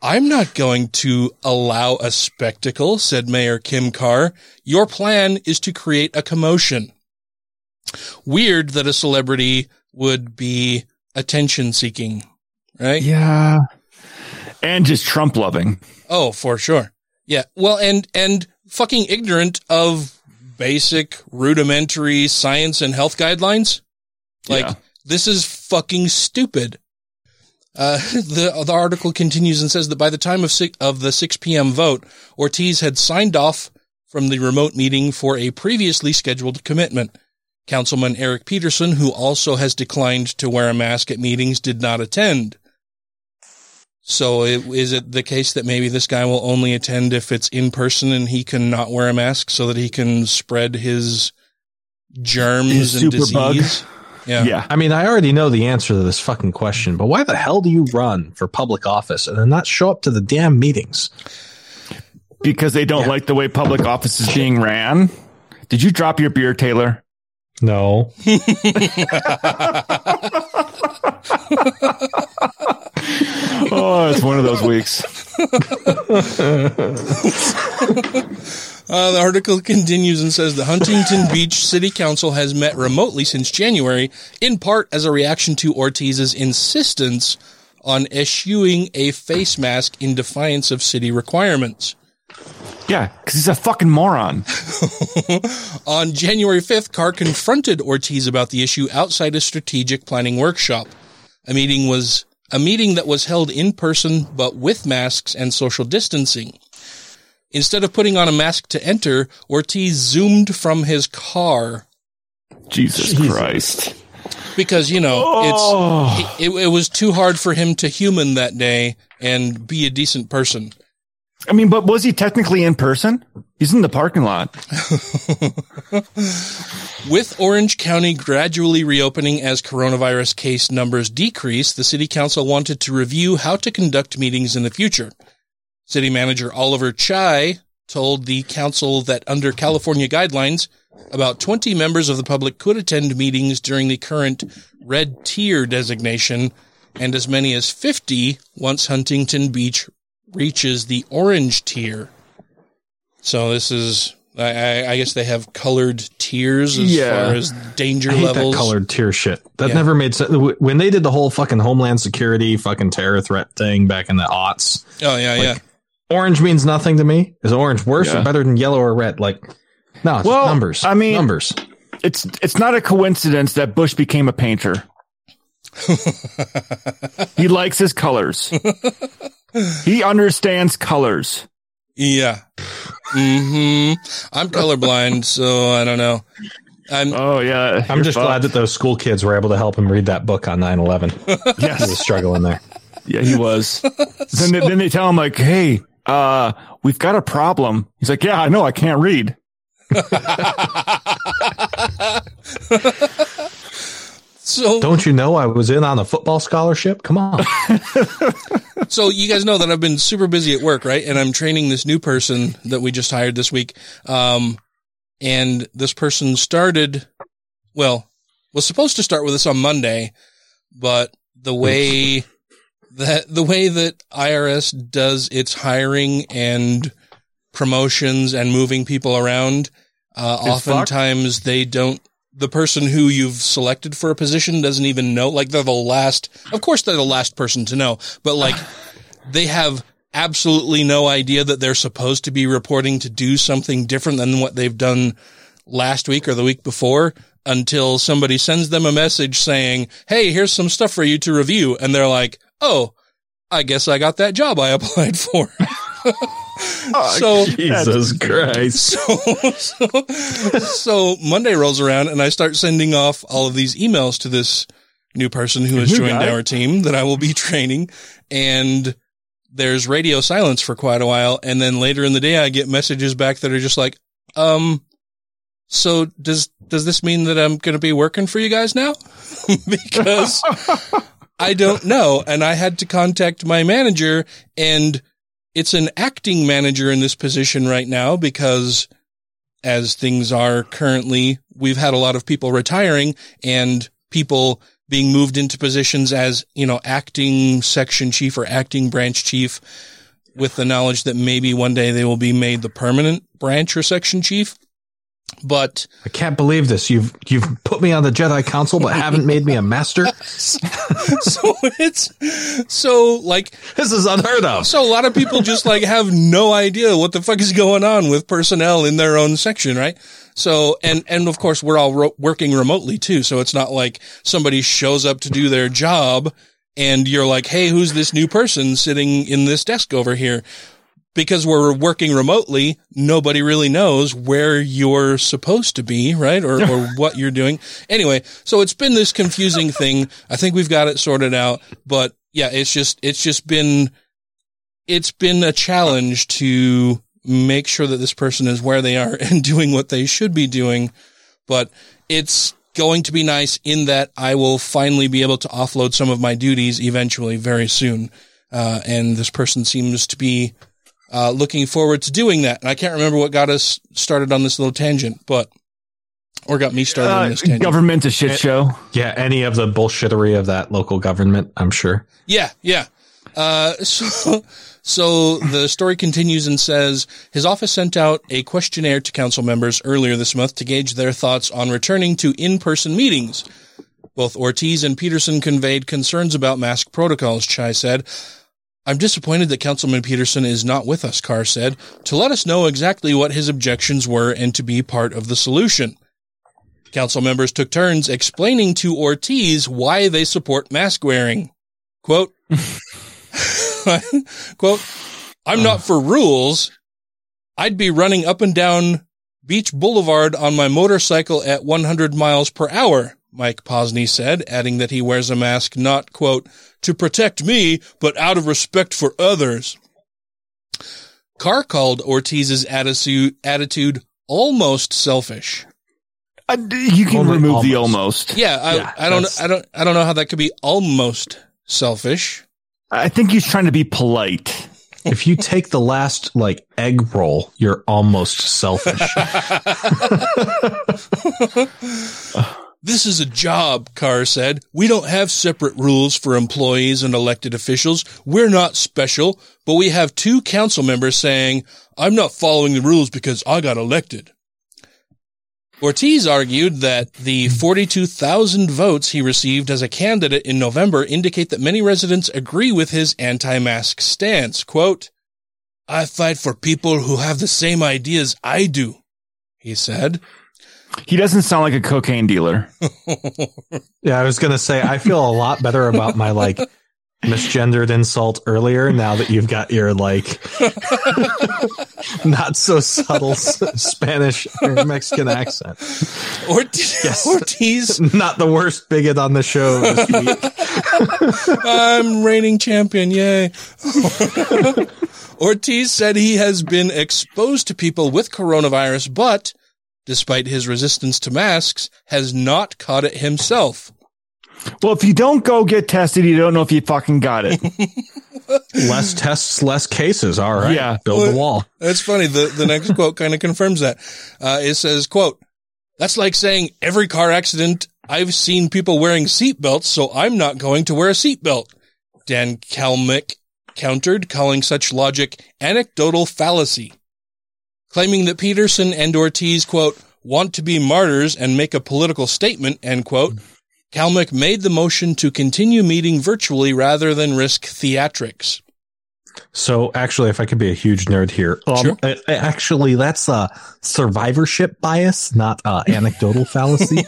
I'm not going to allow a spectacle, said Mayor Kim Carr. Your plan is to create a commotion. Weird that a celebrity would be attention seeking, right? yeah. And just Trump loving. Oh, for sure. Yeah. Well, and, and fucking ignorant of basic rudimentary science and health guidelines. Like Yeah. this is fucking stupid. Uh, the, the article continues and says that by the time of six, of the 6 p.m. vote, Ortiz had signed off from the remote meeting for a previously scheduled commitment. Councilman Erik Peterson, who also has declined to wear a mask at meetings, did not attend. So it, is it the case that maybe this guy will only attend if it's in person and he can not wear a mask so that he can spread his germs His and super bug. disease? Yeah. Yeah. I mean, I already know the answer to this fucking question, but why the hell do you run for public office and then not show up to the damn meetings? Because they don't like the way public office is being ran. Did you drop your beer, Taylor? No. Oh, it's one of those weeks. Uh, the article continues and says the Huntington Beach City Council has met remotely since January, in part as a reaction to Ortiz's insistence on eschewing a face mask in defiance of city requirements. Yeah, because he's a fucking moron. On January 5th, Carr confronted Ortiz about the issue outside a strategic planning workshop. A meeting was a meeting that was held in person but with masks and social distancing. Instead of putting on a mask to enter, Ortiz zoomed from his car Jesus, Christ. because you know Oh. it's it, it was too hard for him to human that day and be a decent person. I mean, but was he technically in person? He's in the parking lot. With Orange County gradually reopening as coronavirus case numbers decrease, the city council wanted to review how to conduct meetings in the future. City manager Oliver Chai told the council that under California guidelines, about 20 members of the public could attend meetings during the current red tier designation and as many as 50 once Huntington Beach reaches the orange tier. So this is, I, I, I guess they have colored tiers as Yeah. far as danger I hate levels. that colored tier shit. That Yeah. never made sense. When they did the whole fucking Homeland Security fucking terror threat thing back in the aughts, Oh yeah, Like, yeah. orange means nothing to me. Is orange worse Yeah. or better than yellow or red? Like, no, it's Well, numbers. I mean- numbers. It's it's not a coincidence that Bush became a painter. he likes his colors. he understands colors. Yeah. hmm I'm colorblind, so I don't know. I'm Oh yeah, I'm just glad that those school kids were able to help him read that book on 9-11. He yes, was struggling there. yeah, he was. then, they, then they tell him like, "Hey, uh, we've got a problem." He's like, "Yeah, I know, I can't read." so Don't you know I was in on a football scholarship? Come on. so you guys know that I've been super busy at work, right? And I'm training this new person that we just hired this week. Um, and this person started, well, was supposed to start with us on Monday, but the way that the way that IRS does its hiring and promotions and moving people around, uh, Is fucked? oftentimes they don't. The person who you've selected for a position doesn't even know. Like they're the last. Of course, they're the last person to know, but like they have absolutely no idea that they're supposed to be reporting to do something different than what they've done last week or the week before until somebody sends them a message saying, Hey, here's some stuff for you to review. And they're like, Oh, I guess I got that job I applied for. so Jesus Christ. so, so, so Monday rolls around and I start sending off all of these emails to this new person who has joined our team that I will be training. And there's radio silence for quite a while. And then later in the day, I get messages back that are just like, um, so does, does this mean that I'm going to be working for you guys now? because I don't know. And I had to contact my manager and it's an acting manager in this position right now because as things are currently, we've had a lot of people retiring and people being moved into positions as, you know, acting section chief or acting branch chief with the knowledge that maybe one day they will be made the permanent branch or section chief. But I can't believe this. You've you've put me on the Jedi Council, but haven't made me a master. so it's so like This is unheard of. So a lot of people just like have no idea what the fuck is going on with personnel in their own section, right? So, and, and of course we're all ro- working remotely too. So it's not like somebody shows up to do their job and you're like, Hey, who's this new person sitting in this desk over here? Because we're working remotely, nobody really knows where you're supposed to be, right? Or, or what you're doing. Anyway, so it's been this confusing thing. I think we've got it sorted out, but yeah, it's just, it's just been, it's been a challenge to make sure that this person is where they are and doing what they should be doing. But it's going to be nice in that I will finally be able to offload some of my duties eventually very soon. Uh, and this person seems to be, uh, looking forward to doing that. And I can't remember what got us started on this little tangent, but, or got me started on Uh, this tangent. government's a shit show. Yeah, any of the bullshittery of that local government, I'm sure. Yeah, yeah. Uh, so, so the story continues and says his office sent out a questionnaire to council members earlier this month to gauge their thoughts on returning to in-person meetings. Both Ortiz and Peterson conveyed concerns about mask protocols, Chai said. I'm disappointed that Councilman Peterson is not with us, Carr said, to let us know exactly what his objections were and to be part of the solution. Council members took turns explaining to Ortiz why they support mask wearing. Quote, quote, I'm not for rules. I'd be running up and down Beach Boulevard on my motorcycle at 100 miles per hour, Mike Posey said, adding that he wears a mask not, quote, to protect me, but out of respect for others. Carr called Ortiz's attitude, attitude almost selfish. Uh, you can Only remove the almost. almost. Yeah, I, Yeah, I don't, I don't, I don't know how that could be almost selfish. I think he's trying to be polite. If you take the last like egg roll, you're almost selfish. This is a job, Carr said. We don't have separate rules for employees and elected officials. We're not special, but we have two council members saying, I'm not following the rules because I got elected. Ortiz argued that the 42,000 votes he received as a candidate in November indicate that many residents agree with his anti-mask stance. Quote, I fight for people who have the same ideas I do, he said. He doesn't sound like a cocaine dealer. yeah, I was gonna say I feel a lot better about my like misgendered insult earlier now that you've got your like not so subtle Spanish or Mexican accent. Ortiz, Ortiz Not the worst bigot on the show this week. I'm reigning champion. Yay. Ortiz said he has been exposed to people with coronavirus, but despite his resistance to masks, has not caught it himself. Well, if you don't go get tested, you don't know if you fucking got it. less tests, less cases. All right. Yeah. Build the wall. That's funny. The, the next quote kind of confirms that. Uh, it says, quote, that's like saying every car accident I've seen people wearing seatbelts, so I'm not going to wear a seatbelt. Dan Kalmick countered, calling such logic anecdotal fallacy. Claiming that Peterson and Ortiz, quote, want to be martyrs and make a political statement, end quote, Kalmick made the motion to continue meeting virtually rather than risk theatrics. So actually, if I could be a huge nerd here, um, Sure. actually, that's a survivorship bias, not uh, anecdotal fallacy.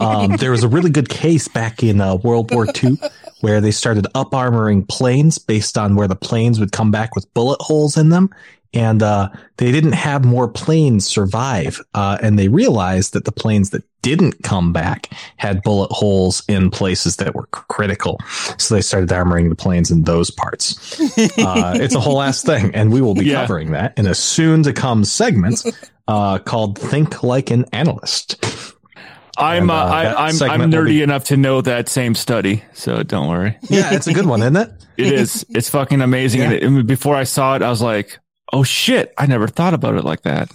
um, there was a really good case back in uh, World War II where they started up armoring planes based on where the planes would come back with bullet holes in them. And uh, they didn't have more planes survive. Uh, and they realized that the planes that didn't come back had bullet holes in places that were critical. So they started armoring the planes in those parts. Uh, it's a whole ass thing. And we will be Yeah. covering that in a soon to come segment uh, called Think Like an Analyst. I'm And, uh, uh, I, I'm I'm nerdy be- enough to know that same study, so don't worry. Yeah, it's a good one, isn't it? It is. It's fucking amazing. Yeah. And, it, and before I saw it, I was like, "Oh shit! I never thought about it like that."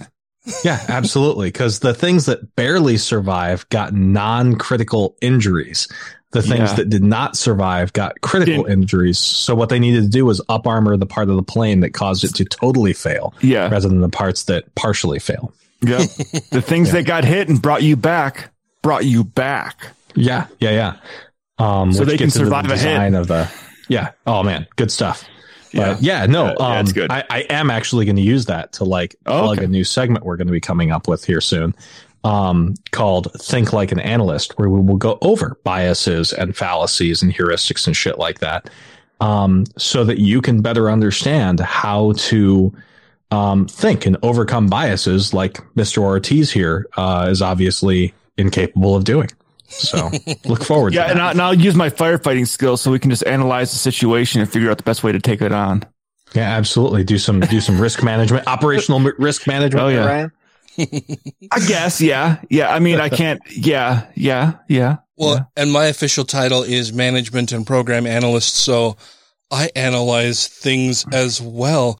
Yeah, absolutely. Because the things that barely survive got non-critical injuries. The things Yeah. that did not survive got critical injuries. So what they needed to do was up armor the part of the plane that caused it to totally fail, Yeah. rather than the parts that partially fail. Yep. the things that got hit and brought you back brought you back. Yeah, yeah, yeah. Um, So they can survive the a hit. of the. Yeah. Oh man, good stuff. Yeah. But yeah, no, Yeah, yeah, um, good. I, I am actually going to use that to like Oh, plug okay. a new segment we're going to be coming up with here soon, um, called "Think Like an Analyst," where we will go over biases and fallacies and heuristics and shit like that, um, so that you can better understand how to um, think and overcome biases, like Mister Ortiz here uh, is obviously incapable of doing. So look forward. Yeah, to and. I, and I'll use my firefighting skills so we can just analyze the situation and figure out the best way to take it on. Yeah, absolutely. Do some do some risk management, operational risk management. Oh, yeah. Ryan. I guess, yeah, yeah. I mean, I can't. Yeah, yeah, yeah. Well, and my official title is management and program analyst, so I analyze things as well.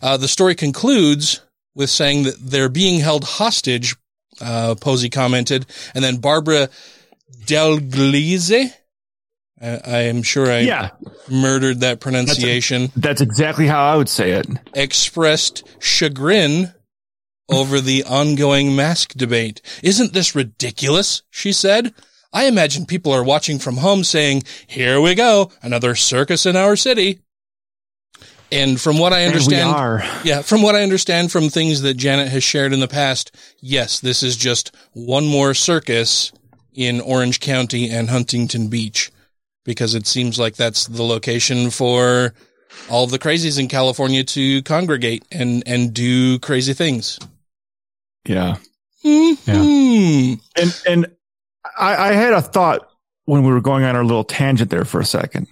Uh, the story concludes with saying that they're being held hostage, uh, Posey commented, and then Barbara Delgleize, I, I am sure I Yeah. murdered that pronunciation, That's exactly how I would say it. expressed chagrin over the ongoing mask debate. Isn't this ridiculous? She said. I imagine people are watching from home saying, here we go, another circus in our city. And from what I understand, yeah, from what I understand from things that Janet has shared in the past, yes, this is just one more circus in Orange County and Huntington Beach because it seems like that's the location for all the crazies in California to congregate and, and do crazy things. Yeah. Hmm. And and I, I had a thought when we were going on our little tangent there for a second.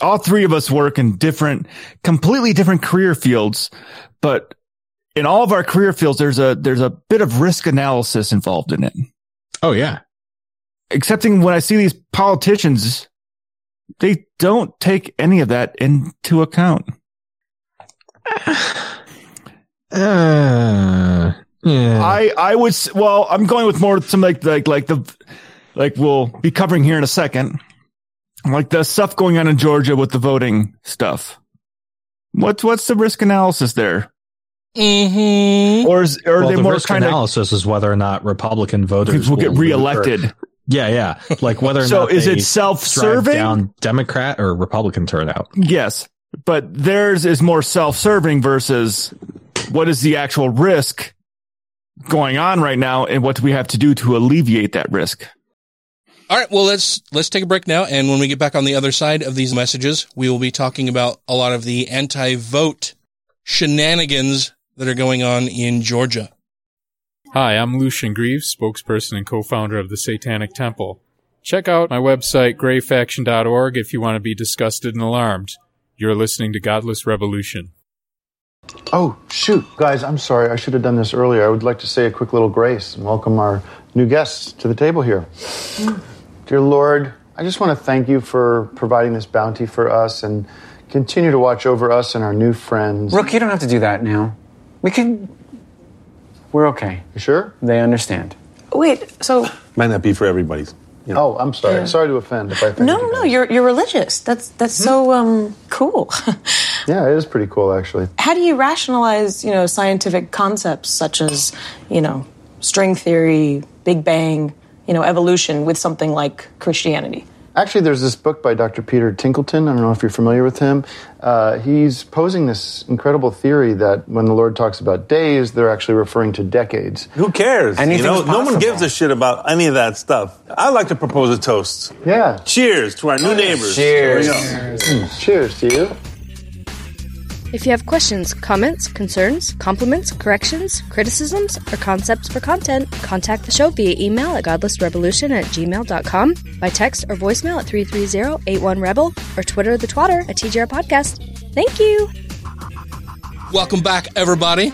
All three of us work in different, completely different career fields, but in all of our career fields, there's a there's a bit of risk analysis involved in it. Oh yeah. Excepting when I see these politicians, they don't take any of that into account. Uh, yeah. I I would well, I'm going with more some like like like the like we'll be covering here in a second, like the stuff going on in Georgia with the voting stuff. What's what's the risk analysis there? Mm-hmm. Or is or are they the more risk kind of analysis is whether or not Republican voters will get lose or- reelected? Yeah, yeah. Like whether or So not is they it self-serving? down Democrat or Republican turnout. Yes, but theirs is more self-serving versus what is the actual risk going on right now, and what do we have to do to alleviate that risk? All right, well let's let's take a break now, and when we get back on the other side of these messages, we will be talking about a lot of the anti-vote shenanigans that are going on in Georgia. Hi, I'm Lucien Greaves, spokesperson and co-founder of the Satanic Temple. Check out my website, greyfaction.org, if you want to be disgusted and alarmed. You're listening to Godless Revolution. Oh, shoot. Guys, I'm sorry. I should have done this earlier. I would like to say a quick little grace and welcome our new guests to the table here. Dear Lord, I just want to thank you for providing this bounty for us and continue to watch over us and our new friends. Rook, you don't have to do that now. We can. We're okay. You sure? They understand. Wait, so Might not be for everybody. Oh, I'm sorry. Yeah. Sorry to offend if I think. no, no, no, you're you're religious. That's that's so um cool. Yeah, it is pretty cool, actually. How do you rationalize, you know, scientific concepts such as, you know, string theory, Big Bang, you know, evolution with something like Christianity? Actually, there's this book by Dr. Peter Tinkleton. I don't know if you're familiar with him. Uh, he's posing this incredible theory that when the Lord talks about days, they're actually referring to decades. Who cares? Anything's you know, no one gives a shit about any of that stuff. I like to propose a toast. Yeah. Cheers to our new neighbors. Cheers. There we go. Mm, Cheers to you. If you have questions, comments, concerns, compliments, corrections, criticisms, or concepts for content, contact the show via email at godlessrevolution at gmail.com, by text or voicemail at 330-81-REBEL, or Twitter the twatter at TGR Podcast. Thank you! Welcome back, everybody.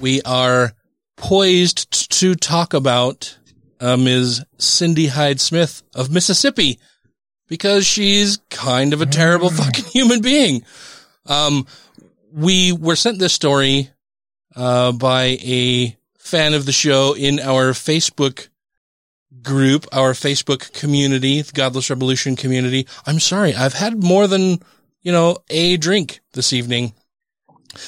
We are poised to talk about uh, Ms. Cindy Hyde Smith of Mississippi because she's kind of a terrible fucking human being. Um, we were sent this story uh, by a fan of the show in our Facebook group, our Facebook community, the Godless Revolution community. I'm sorry, I've had more than, you know, a drink this evening.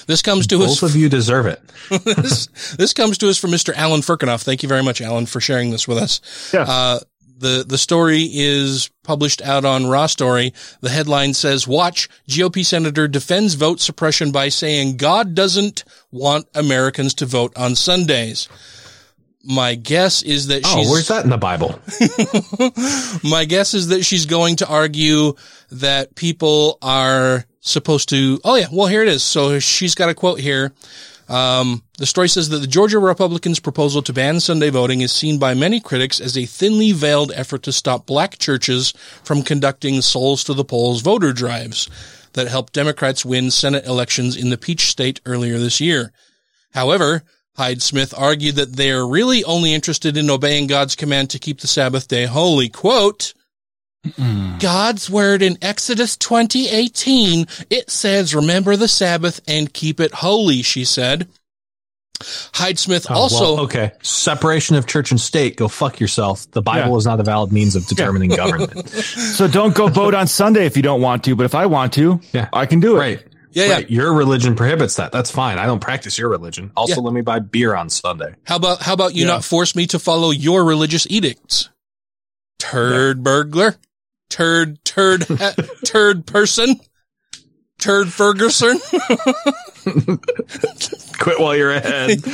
This comes to us. Both of you deserve it. this, this comes to us from Mr. Alan Firkinoff. Thank you very much, Alan, for sharing this with us. Uh, the, the story is published out on Raw Story. The headline says, watch GOP Senator defends vote suppression by saying God doesn't want Americans to vote on Sundays. My guess is that Oh, she's. where's that in the Bible? My guess is that she's going to argue that people are supposed to. Oh yeah, well here it is. So she's got a quote here. Um, the story says that the Georgia Republicans' proposal to ban Sunday voting is seen by many critics as a thinly veiled effort to stop black churches from conducting souls to the polls voter drives that helped Democrats win Senate elections in the Peach State earlier this year. However, Hyde Smith argued that they are really only interested in obeying God's command to keep the Sabbath day holy. Quote, God's word in Exodus 2018, it says, remember the Sabbath and keep it holy, she said. Hyde Smith Oh, also, well, okay. Separation of church and state. Go fuck yourself. The Bible Yeah. is not a valid means of determining government. So don't go vote on Sunday if you don't want to, but if I want to, yeah. I can do it. Right. Yeah, right. Your religion prohibits that. That's fine. I don't practice your religion. Also, Yeah. let me buy beer on Sunday. how about, how about you Yeah. not force me to follow your religious edicts? Turd burglar, turd, turd, uh, turd person, Turd Ferguson. Quit while you're ahead.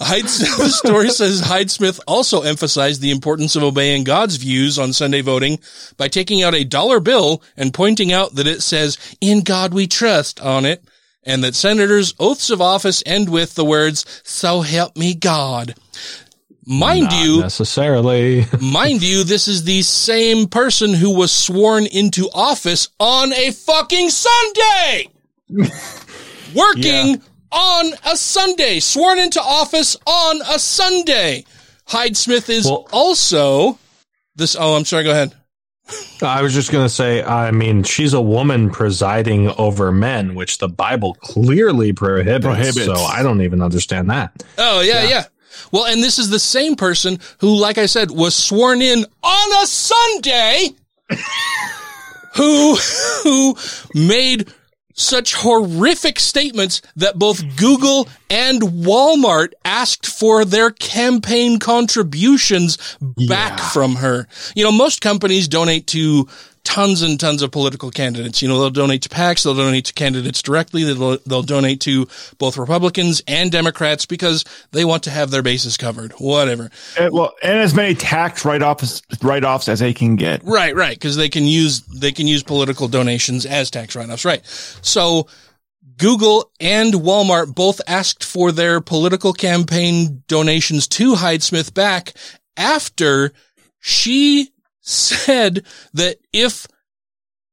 Hyde, the story says Hyde Smith also emphasized the importance of obeying God's views on Sunday voting by taking out a dollar bill and pointing out that it says, in God we trust on it, and that senators' oaths of office end with the words, so help me God. Mind Not you, necessarily. mind you, this is the same person who was sworn into office on a fucking Sunday! Working on a Sunday, sworn into office on a Sunday. Hyde Smith is also this. Oh, I'm sorry. Go ahead. I was just going to say, I mean, she's a woman presiding over men, which the Bible clearly prohibits. Prohibits. So I don't even understand that. Oh yeah, yeah, Well, and this is the same person who, like I said, was sworn in on a Sunday, who who made such horrific statements that both Google and Walmart asked for their campaign contributions back from her. You know, most companies donate to tons and tons of political candidates. You know, they'll donate to PACs, they'll donate to candidates directly, they'll, they'll donate to both Republicans and Democrats because they want to have their bases covered. Whatever. And, well, and as many tax write-offs write-offs as they can get. Right, right, because they can use they can use political donations as tax write-offs. Right. So Google and Walmart both asked for their political campaign donations to Hyde Smith back after she said that if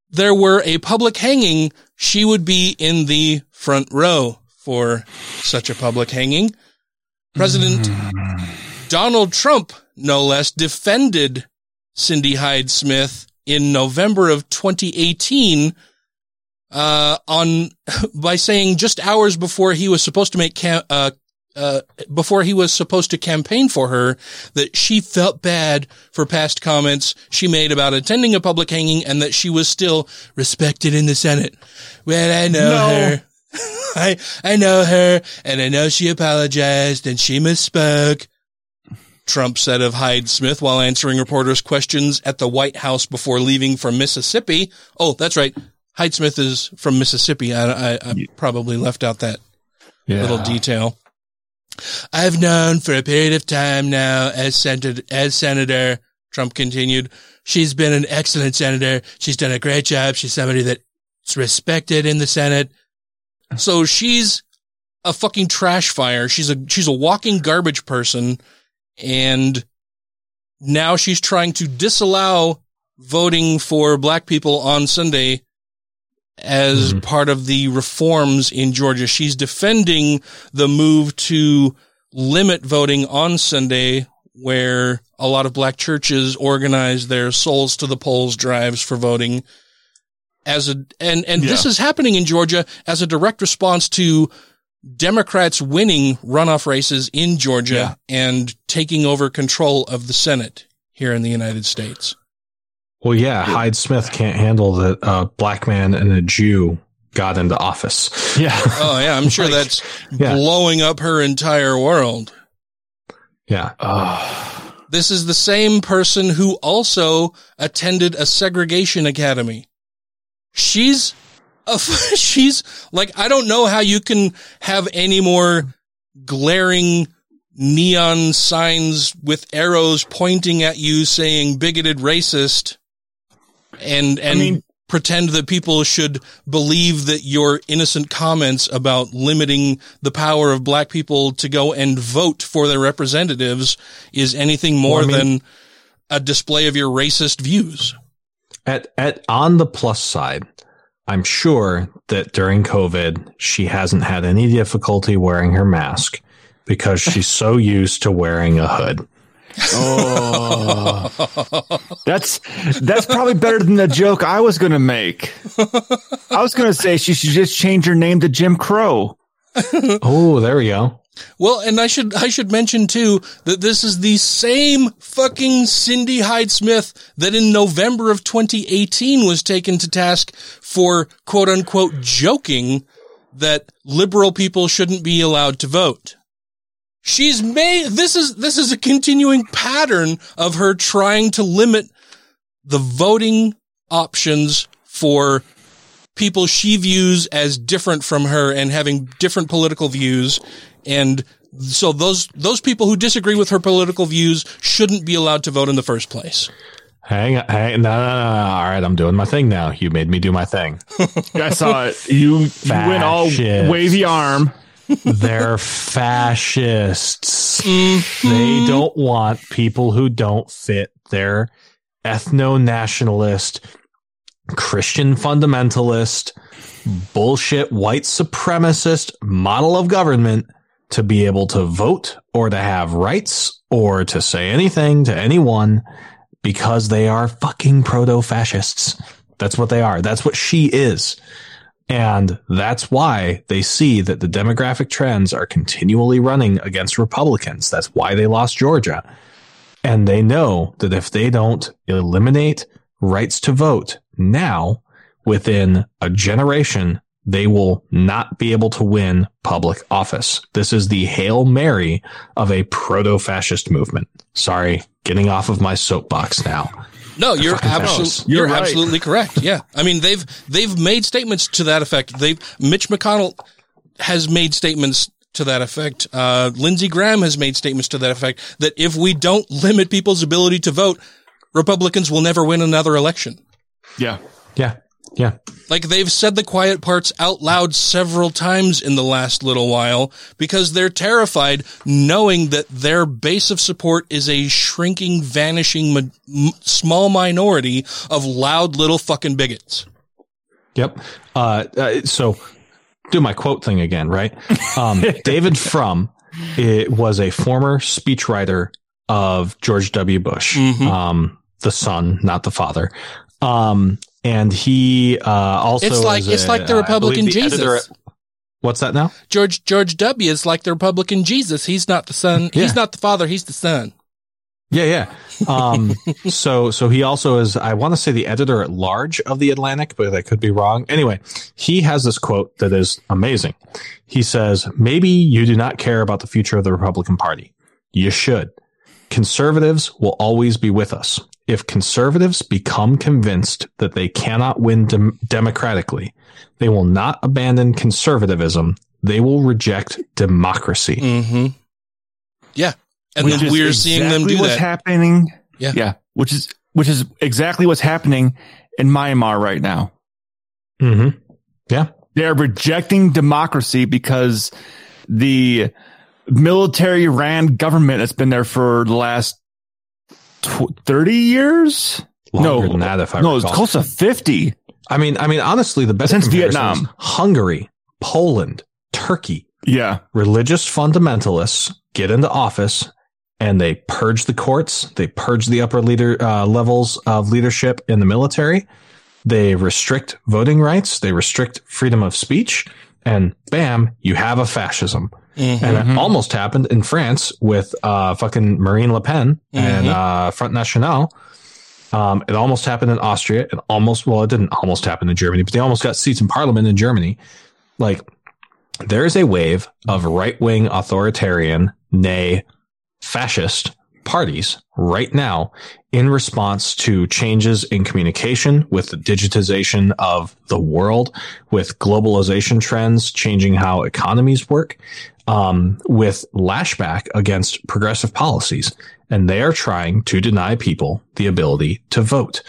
there were a public hanging, she would be in the front row for such a public hanging. President Donald Trump, no less, defended Cindy Hyde Smith in November of 2018 uh, on by saying just hours before he was supposed to make cam- uh, uh, before he was supposed to campaign for her that she felt bad for past comments she made about attending a public hanging and that she was still respected in the Senate. Well, I know No. her. I I know her, and I know she apologized and she misspoke. Trump said of Hyde Smith while answering reporters' questions at the White House before leaving for Mississippi. Oh, that's right. Hyde Smith is from Mississippi. I, I, I probably left out that little detail. I've known for a period of time now as senator, as senator, Trump continued. She's been an excellent senator. She's done a great job. She's somebody that's respected in the Senate. So she's a fucking trash fire. She's a, she's a walking garbage person. And now she's trying to disallow voting for black people on Sunday as mm-hmm. part of the reforms in Georgia. She's defending the move to limit voting on Sunday where a lot of black churches organize their souls to the polls drives for voting as a and and this is happening in Georgia as a direct response to Democrats winning runoff races in Georgia and taking over control of the Senate here in the United States. Well, yeah, Hyde Smith can't handle that a black man and a Jew got into office. Yeah. Oh yeah, I'm sure Like, that's yeah. blowing up her entire world. Yeah. This is the same person who also attended a segregation academy. She's a, she's like, I don't know how you can have any more glaring neon signs with arrows pointing at you saying bigoted racist and, and pretend that people should believe that your innocent comments about limiting the power of black people to go and vote for their representatives is anything more I mean- than a display of your racist views. At at on the plus side, I'm sure that during COVID she hasn't had any difficulty wearing her mask because she's so used to wearing a hood. Oh, that's that's probably better than the joke I was going to make. I was going to say she should just change her name to Jim Crow. oh, there we go. Well, and I should I should mention too that this is the same fucking Cindy Hyde Smith that in November of 2018 was taken to task for quote unquote joking that liberal people shouldn't be allowed to vote. She's made this is this is a continuing pattern of her trying to limit the voting options for people she views as different from her and having different political views. And so those, those people who disagree with her political views shouldn't be allowed to vote in the first place. Hang on, hang, no, no, no, no. All right, I'm doing my thing now. You made me do my thing. I saw it. You, you went all wavy arm. They're fascists. They mm-hmm. don't want people who don't fit their ethno nationalist, Christian fundamentalist, bullshit white supremacist model of government to be able to vote or to have rights or to say anything to anyone because they are fucking proto fascists. That's what they are. That's what she is. And that's why they see that the demographic trends are continually running against Republicans. That's why they lost Georgia. And they know that if they don't eliminate rights to vote now, within a generation, they will not be able to win public office. This is the Hail Mary of a proto fascist movement. Sorry, getting off of my soapbox now. No, you're absolutely you're, You're right. absolutely correct. Yeah, I mean they've they've made statements to that effect. They've Mitch McConnell has made statements to that effect. Uh, Lindsey Graham has made statements to that effect. That if we don't limit people's ability to vote, Republicans will never win another election. Yeah. Yeah. Yeah. Like they've said the quiet parts out loud several times in the last little while because they're terrified knowing that their base of support is a shrinking, vanishing ma- m- small minority of loud little fucking bigots. Yep. Uh, uh, so do my quote thing again, right? Um, David Frum it was a former speechwriter of George W. Bush, Mhm. um, the son, not the father. Um, and he, uh, also, It's like- it's a- like the Republican the Jesus. editor what's that now? George George W is like the Republican Jesus. He's not the son. Yeah. He's not the father. He's the son. Yeah, yeah. Um, so, so he also is, I want to say the editor at large of the Atlantic, but I could be wrong. Anyway, he has this quote that is amazing. He says, maybe you do not care about the future of the Republican Party. You should. Conservatives will always be with us. If conservatives become convinced that they cannot win dem- democratically, they will not abandon conservatism. They will reject democracy. Mm-hmm. Yeah. And Which then we're seeing them exactly do what's that. happening. Yeah. Yeah. Which is, which is exactly what's happening in Myanmar right now. Mm-hmm. Yeah. They're rejecting democracy because the military ran government that's been there for the last tw- 30 years. Longer no, than that, if I no, it's close to 50. I mean, I mean, honestly, the best Since Vietnam. Hungary, Poland, Turkey, Yeah. religious fundamentalists get into office and they purge the courts. They purge the upper leader uh, levels of leadership in the military. They restrict voting rights. They restrict freedom of speech. And bam, you have a fascism. Mhm. And it almost happened in France with uh, fucking Marine Le Pen and Mhm. uh, Front National. Um, it almost happened in Austria. It almost, well, it didn't almost happen in Germany, but they almost got seats in parliament in Germany. Like, there is a wave of right wing authoritarian, nay, fascist parties right now in response to changes in communication with the digitization of the world, with globalization trends changing how economies work, um, with lashback against progressive policies. And they are trying to deny people the ability to vote.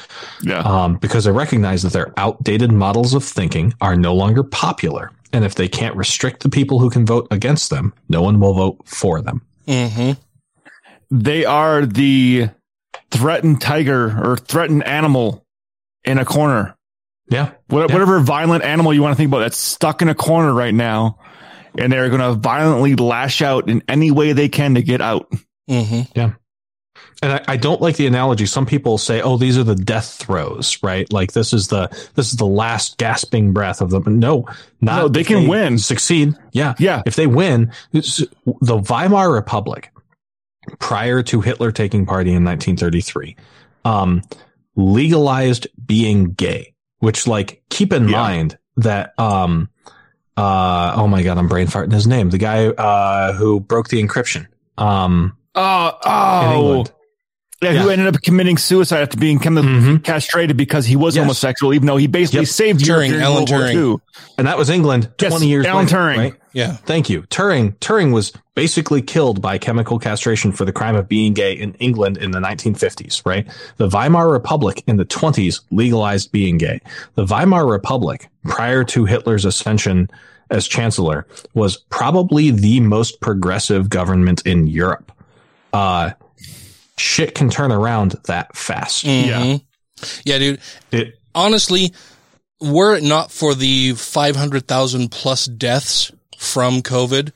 Yeah. Um, because they recognize that their outdated models of thinking are no longer popular. And if they can't restrict the people who can vote against them, no one will vote for them. Mm-hmm. They are the threatened tiger or threatened animal in a corner. Yeah. What, Whatever violent animal you want to think about that's stuck in a corner right now. And they're going to violently lash out in any way they can to get out. Mm-hmm. Yeah. And I, I don't like the analogy. Some people say, "Oh, these are the death throes," right? Like this is the this is the last gasping breath of them. No, not No, they if can win. succeed. Yeah, Yeah. If they win, the Weimar Republic, prior to Hitler taking party in 1933, um, legalized being gay. Which, like, keep in Yeah. mind that, um, uh, oh my god, I'm brain farting his name. The guy uh, who broke the encryption. Um, Oh, in oh, England. Yeah, who ended up committing suicide after being chemically castrated because he was Yes. homosexual, even though he basically Yep. saved Europe Turing, during Alan World War Turing. II. And that was England Yes, 20 years Alan later, Turing. right? Yeah. Thank you. Turing, Turing was basically killed by chemical castration for the crime of being gay in England in the 1950s, right? The Weimar Republic in the 20s legalized being gay. The Weimar Republic, prior to Hitler's ascension as chancellor, was probably the most progressive government in Europe. Uh, shit can turn around that fast. Mhm. Yeah, dude. It, Honestly, were it not for the 500,000 plus deaths from COVID,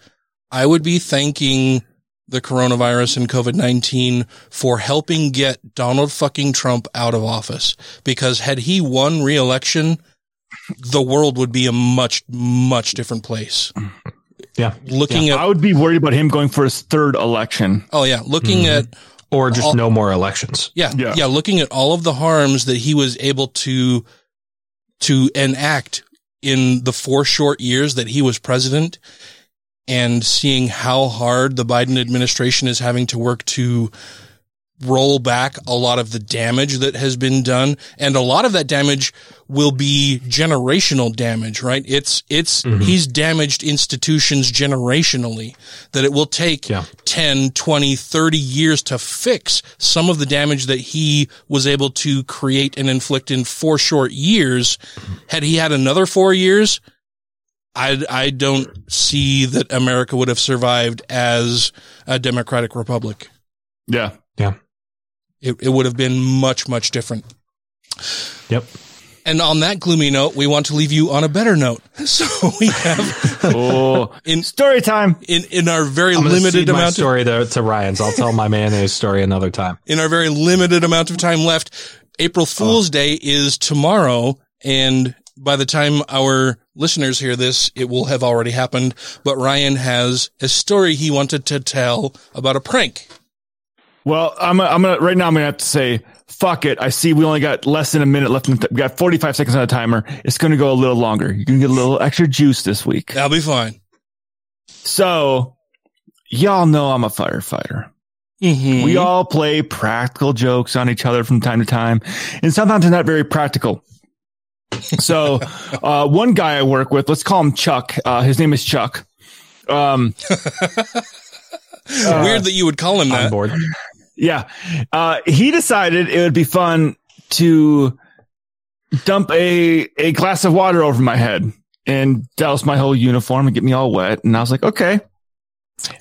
I would be thanking the coronavirus and COVID 19 for helping get Donald fucking Trump out of office. Because had he won re election, the world would be a much, much different place. yeah. Looking I at, would be worried about him going for his third election. oh yeah, looking at Or just all- no more elections. Yeah, Yeah. yeah, Looking at all of the harms that he was able to to enact in the four short years that he was president, and seeing how hard the Biden administration is having to work to roll back a lot of the damage that has been done and a lot of that damage will be generational damage right it's it's mm-hmm. he's damaged institutions generationally that it will take Yeah. 10 20 30 years to fix some of the damage that he was able to create and inflict in four short years had he had another 4 years I, I don't see that America would have survived as a democratic republic. Yeah. Yeah. It, it would have been much, much different. Yep. And on that gloomy note, we want to leave you on a better note. So we have Oh, in story time. in, in our very I'm gonna limited cede my amount of, story to, to Ryan's. I'll tell my mayonnaise story another time. in our very limited amount of time left, April Fool's oh. Day is tomorrow. And by the time our listeners hear this, it will have already happened. But Ryan has a story he wanted to tell about a prank. Well, I'm I'm gonna right now. I'm gonna have to say, fuck it. I see we only got less than a minute left. In the, we got 45 seconds on the timer. It's gonna go a little longer. You're gonna get a little extra juice this week. That'll be fine. So, y'all know I'm a firefighter. Mm-hmm. We all play practical jokes on each other from time to time, and sometimes they're not very practical. So, uh, one guy I work with, let's call him Chuck. Uh, his name is Chuck. Um, Weird that you would call him On that. Yeah. Uh, he decided it would be fun to dump a, a glass of water over my head and douse my whole uniform and get me all wet. And I was like, okay.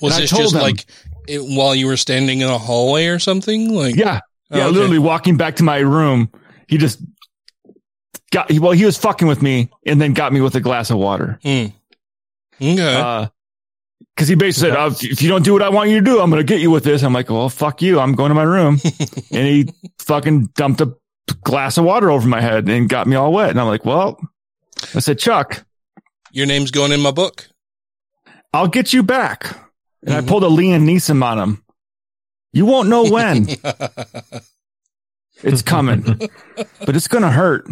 Was And this just him- like it, while you were standing in a hallway or something? Like, Yeah. Yeah. Oh, okay. Literally walking back to my room. He just got, well, he was fucking with me and then got me with a glass of water. Hmm. Okay. Uh, Cause he basically said, "Oh, if- if you don't do what I want you to do, I'm going to get you with this. I'm like, well, fuck you. I'm going to my room. and he fucking dumped a glass of water over my head and got me all wet. And I'm like, well, I said, Chuck, Your name's going in my book. I'll get you back. And Mm-hmm. I pulled a Liam Neeson on him. You won't know when it's coming, but it's going to hurt.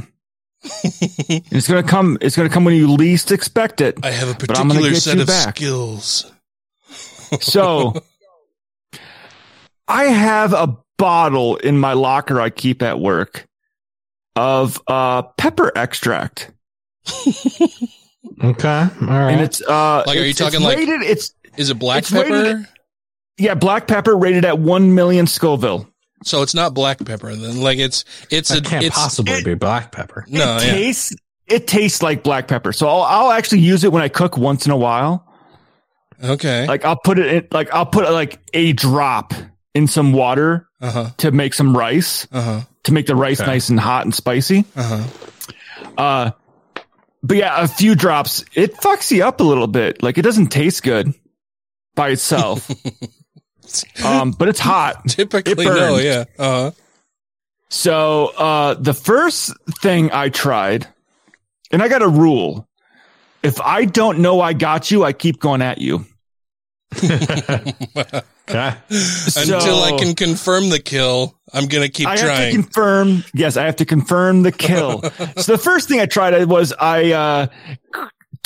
And it's going to come. It's going to come when you least expect it. I have a But I'm gonna particular get set of back. skills. So I have a bottle in my locker I keep at work of uh pepper extract. Okay. All right. And it's uh Like, are you it's- talking it's like- rated, it's Is it black It's pepper? rated- yeah, black pepper rated at 1 million Scoville. So it's not black pepper. Then, like it's it's that a can't it's possibly be black pepper. no it yeah. tastes it tastes like black pepper. So I'll, I'll actually use it when I cook once in a while. Okay. Like I'll put it in like I'll put like a drop in some water Uh huh. to make some rice Uh huh. to make the rice Okay. nice and hot and spicy. Uh huh. Uh, but yeah, a few drops, it fucks you up a little bit. Like it doesn't taste good by itself. um, but it's hot. Typically, It no. Yeah. Uh huh. So, uh, the first thing I tried, and I got a rule. If I don't know I got you, I keep going at you. Okay. Until I can confirm the kill, I'm gonna keep I have to trying. confirm. Yes, I have to confirm the kill. so the first thing I tried was I uh,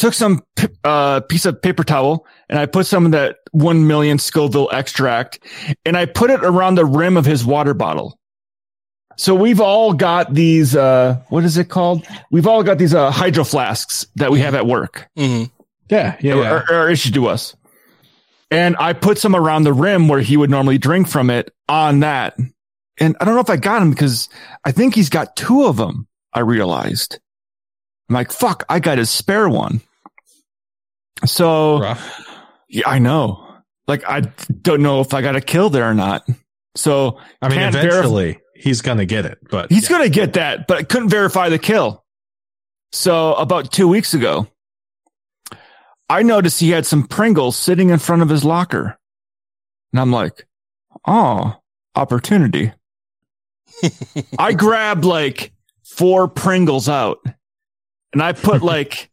took some uh, piece of paper towel and I put some of that 1 million Scoville extract and I put it around the rim of his water bottle. So we've all got these, uh, what is it called? We've all got these, uh, hydro flasks that we have at work. Mm-hmm. Yeah. Yeah. Or, yeah. or, or issued to us. And I put some around the rim where he would normally drink from it on that. And I don't know if I got him because I think he's got two of them. I realized. I'm like, fuck, I got his spare one. So yeah, I know. Like, I don't know if I got a kill there or not. So I mean, can't verif- eventually he's gonna get it, but He's going to get that, but I couldn't verify the kill. So about two weeks ago, I noticed he had some Pringles sitting in front of his locker. And I'm like, oh, opportunity. I grabbed like four Pringles out and I put like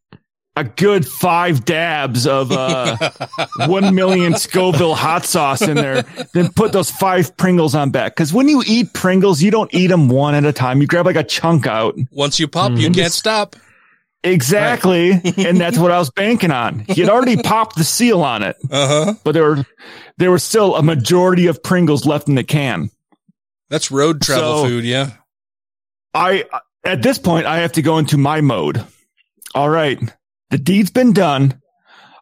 a good five dabs of uh, one million Scoville hot sauce in there. Then put those five Pringles on back. Cause when you eat Pringles, you don't eat them one at a time. You grab like a chunk out. Once you pop, you And can't stop. Exactly. and that's what I was banking on. He had already popped the seal on it. Uh-huh. But there were there was still a majority of Pringles left in the can. That's road travel So- food, yeah. I at this point I have to go into my mode. All right. The deed's been done.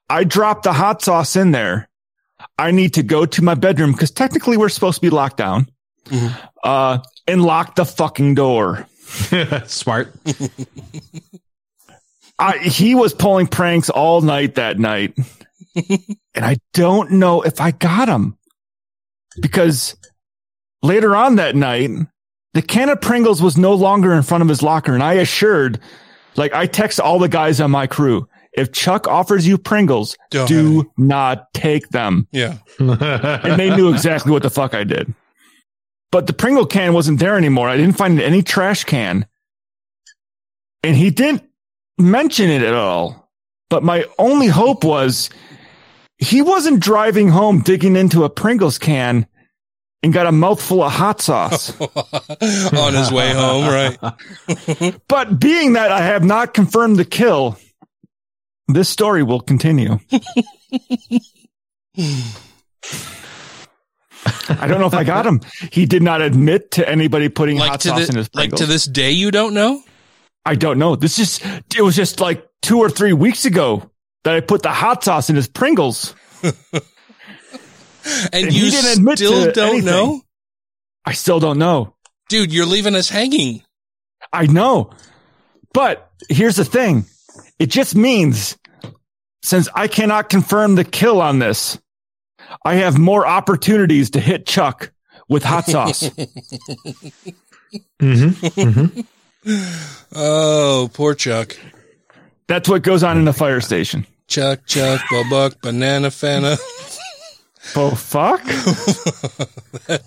I dropped the hot sauce in there. I need to go to my bedroom because technically we're supposed to be locked down. Uh, and lock the fucking door. Smart. I, he was pulling pranks all night that night. and I don't know if I got him because later on that night, the can of Pringles was no longer in front of his locker. And I assured, like, I text all the guys on my crew. If Chuck offers you Pringles, Don't do not take them. Yeah. and they knew exactly what the fuck I did. But the Pringle can wasn't there anymore. I didn't find any trash can. And he didn't mention it at all. But my only hope was he wasn't driving home digging into a Pringles can and got a mouthful of hot sauce. On his way home, right? but being that I have not confirmed the kill, this story will continue. I don't know if I got him. He did not admit to anybody putting Like hot sauce in the, his like to this day, you don't know? I don't know. This is it was just like two or three weeks ago that I put the hot sauce in his Pringles. And, And you didn't admit still don't anything. know? I still don't know. Dude, you're leaving us hanging. I know. But here's the thing. It just means since I cannot confirm the kill on this, I have more opportunities to hit Chuck with hot sauce. Mm-hmm. Oh, poor Chuck. That's what goes on in the fire station. Chuck, Chuck, Buck, Banana Fana. Oh, fuck.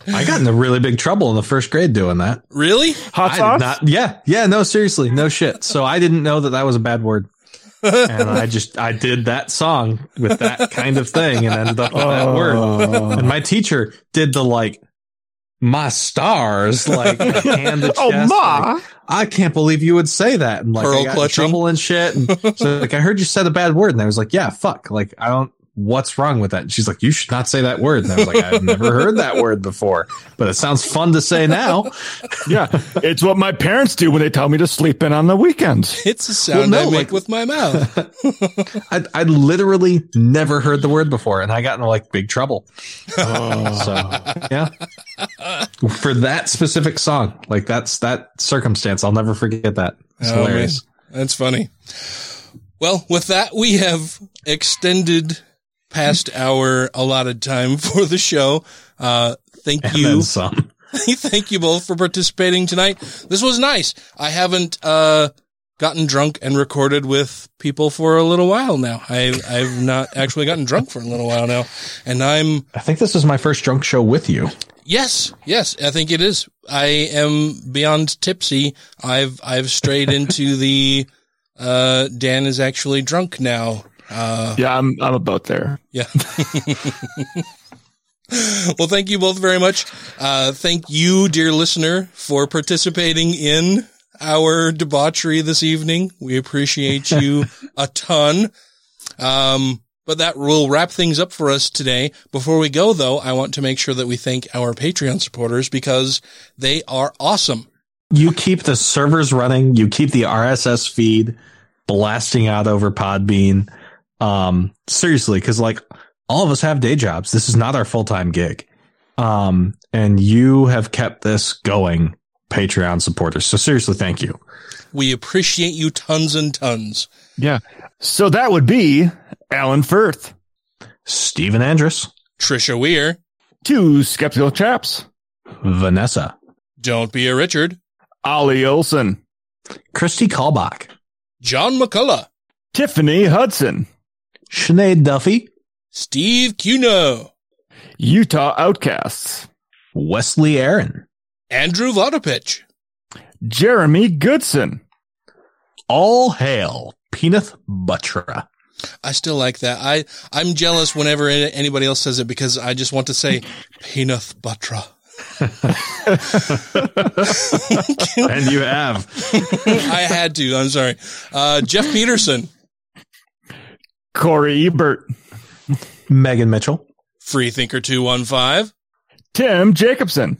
I got into really big trouble in the first grade doing that. Really? Hot I sauce? not. Yeah, yeah. No, seriously, no shit. So I didn't know that that was a bad word, and I just I did that song with that kind of thing, and ended up with that word. Oh. And my teacher did the like my stars, like hand to Oh, chest, ma. like, I can't believe you would say that, and like Pearl I got in clutching. trouble and shit. And so like I heard you said a bad word, and I was like, yeah, fuck. Like I don't. What's wrong with that? And she's like, you should not say that word. And I was like, I've never heard that word before, but it sounds fun to say now. yeah. It's what my parents do when they tell me to sleep in on the weekends. It's a sound Well, no, I make like- with my mouth. I I literally never heard the word before, and I got into like big trouble. Oh. So yeah, for that specific song, like that's that circumstance, I'll never forget that. It's Oh, hilarious. man. That's funny. Well, with that, we have extended past our allotted time for the show. Uh, thank And you. some. thank you both for participating tonight. This was nice. I haven't, uh, gotten drunk and recorded with people for a little while now. I, I've not actually gotten drunk for a little while now. And I'm, I think this is my first drunk show with you. Yes, yes, I think it is. I am beyond tipsy. I've I've strayed into the uh Dan is actually drunk now. Uh Yeah, I'm I'm about there. yeah. well, thank you both very much. Uh thank you dear listener for participating in our debauchery this evening. We appreciate you a ton. Um, but that will wrap things up for us today. Before we go though, I want to make sure that we thank our Patreon supporters because they are awesome. You keep the servers running. You keep the RSS feed blasting out over Podbean. Um, seriously, cause like all of us have day jobs. This is not our full time gig. Um, and you have kept this going, Patreon supporters. So seriously, thank you. We appreciate you tons and tons. Yeah. So that would be Alan Firth, Stephen Andrus, Trisha Weir, two skeptical chaps, Vanessa, Don't be a Richard, Ollie Olson, Christy Kalbach, John McCullough, Tiffany Hudson, Sinead Duffy, Steve Cuno, Utah Outcasts, Wesley Aaron, Andrew Vodopich, Jeremy Goodson. All hail Peanut Buttra. I still like that. I, I'm jealous whenever anybody else says it because I just want to say peanut butter. and you have. I had to. I'm sorry. Uh, Jeff Peterson, Corey Ebert, Megan Mitchell, Freethinker two one five, Tim Jacobson,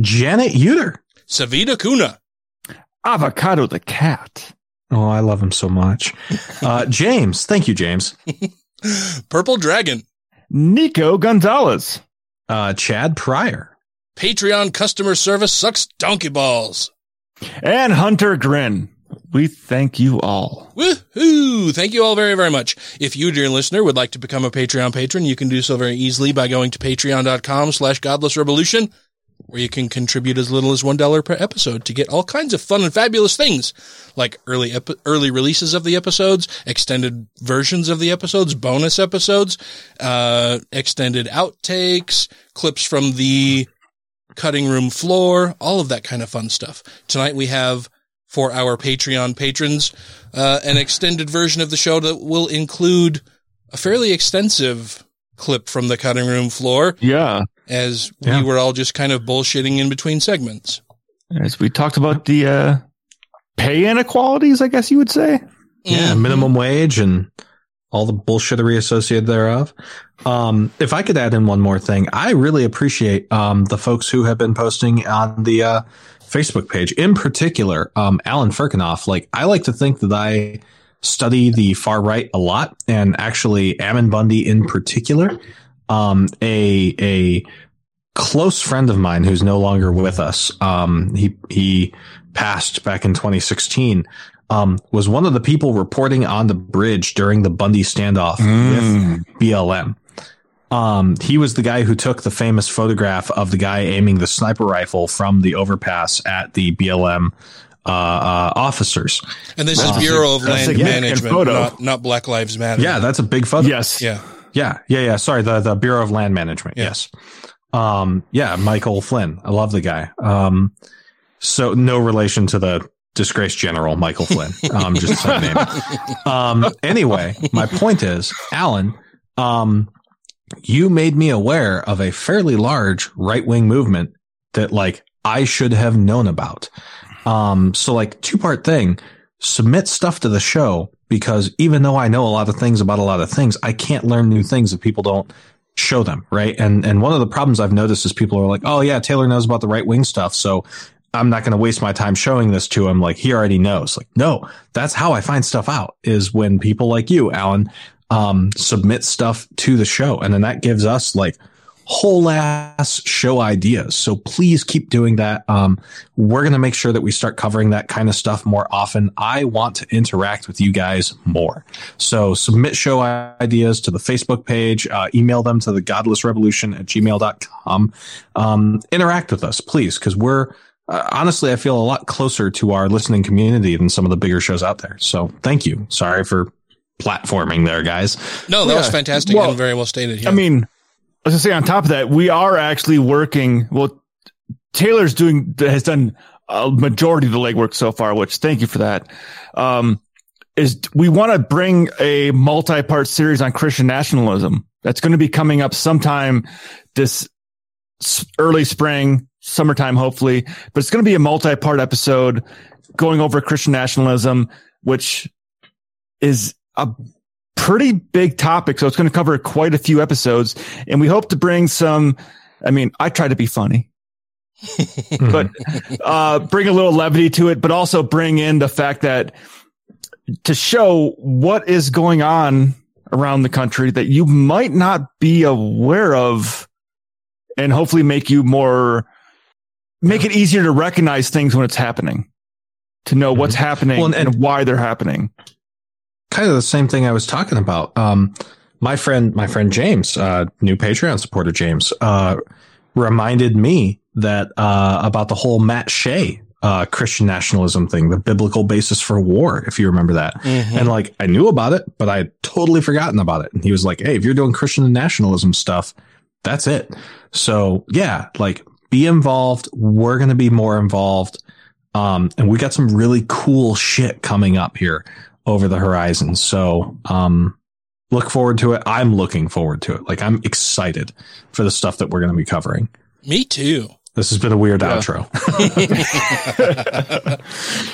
Janet Uter, Savita Kuna, Avocado the cat. Oh, I love him so much. Uh, James, thank you, James. Purple Dragon, Nico Gonzalez, uh, Chad Pryor, Patreon customer service sucks donkey balls, and Hunter Grin. We thank you all. Woohoo! Thank you all very, very much. If you, dear listener, would like to become a Patreon patron, you can do so very easily by going to patreon.com slash godless revolution, where you can contribute as little as $1 per episode to get all kinds of fun and fabulous things, like early early releases of the episodes, extended versions of the episodes, bonus episodes, uh, extended outtakes, clips from the cutting room floor, all of that kind of fun stuff. Tonight we have for our Patreon patrons, uh, an extended version of the show that will include a fairly extensive clip from the cutting room floor. Yeah. As Yeah. we were all just kind of bullshitting in between segments. As we talked about the uh, pay inequalities, I guess you would say. Yeah, minimum wage and all the bullshittery associated thereof. Um, if I could add in one more thing, I really appreciate um, the folks who have been posting on the uh, Facebook page. In particular, um, Alan Firkinoff. Like, I like to think that I study the far right a lot, and actually Ammon Bundy in particular. Um, a a close friend of mine who's no longer with us. Um, he he passed back in 2016. Um, was one of the people reporting on the bridge during the Bundy standoff with BLM. Um, he was the guy who took the famous photograph of the guy aiming the sniper rifle from the overpass at the BLM uh, uh, officers. And this is Bureau of that's a Land Management, photo. not, not Black Lives Matter. Yeah, that's a big photo. Yes. Yeah. Yeah, yeah, yeah. Sorry, the the Bureau of Land Management. Yes. Um, yeah, Michael Flynn. I love the guy. Um, so no relation to the disgraced general Michael Flynn. Um, just the same name. Um, anyway, my point is, Alan, um, you made me aware of a fairly large right wing movement that like I should have known about. Um, so like two part thing, submit stuff to the show because even though I know a lot of things about a lot of things, I can't learn new things if people don't show them. Right. And, and one of the problems I've noticed is people are like, Oh yeah, Taylor knows about the right wing stuff. So I'm not going to waste my time showing this to him. Like he already knows. Like, no, that's how I find stuff out is when people like you, Alan, um, submit stuff to the show. And then that gives us like whole ass show ideas. So please keep doing that. Um, we're going to make sure that we start covering that kind of stuff more often. I want to interact with you guys more. So submit show ideas to the Facebook page, uh, email them to the godless revolution at gmail.com. Um, interact with us, please, because we're, uh, honestly, I feel a lot closer to our listening community than some of the bigger shows out there. So thank you. Sorry for platforming there, guys. No, that was fantastic Well, and very well stated. Yeah. I mean, as I was gonna say on top of that, we are actually working. Well, Taylor's doing has done a majority of the legwork so far, which thank you for that. Um, is we want to bring a multi-part series on Christian nationalism that's going to be coming up sometime this early spring, summertime, hopefully. But it's going to be a multi-part episode going over Christian nationalism, which is a pretty big topic. So it's going to cover quite a few episodes and we hope to bring some, I mean, I try to be funny, but, uh, bring a little levity to it, but also bring in the fact that to show what is going on around the country that you might not be aware of and hopefully make you more, make it easier to recognize things when it's happening, to know what's happening Well, and- and why they're happening. Kind of the same thing I was talking about. Um, my friend, my friend James, uh, new Patreon supporter James, uh, reminded me that, uh, about the whole Matt Shea, uh, Christian nationalism thing, the biblical basis for war, if you remember that. Mhm. And like, I knew about it, but I had totally forgotten about it. And he was like, Hey, if you're doing Christian nationalism stuff, that's it. So yeah, like be involved. We're going to be more involved. Um, and we got some really cool shit coming up here over the horizon. So, um, look forward to it. I'm looking forward to it. Like I'm excited for the stuff that we're going to be covering. Me too. This has been a weird Yeah. outro.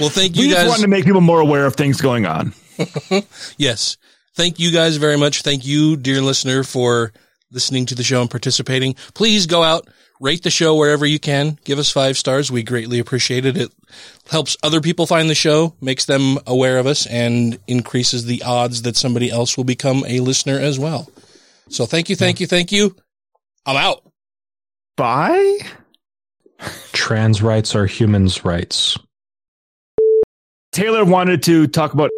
Well, thank you We you just guys. wanted to make people more aware of things going on. yes. Thank you guys very much. Thank you, dear listener, for listening to the show and participating. Please go out, rate the show wherever you can. Give us five stars. We greatly appreciate it. It helps other people find the show, makes them aware of us, and increases the odds that somebody else will become a listener as well. So thank you, thank you, thank you. I'm out. Bye. Trans rights are humans' rights. Taylor wanted to talk about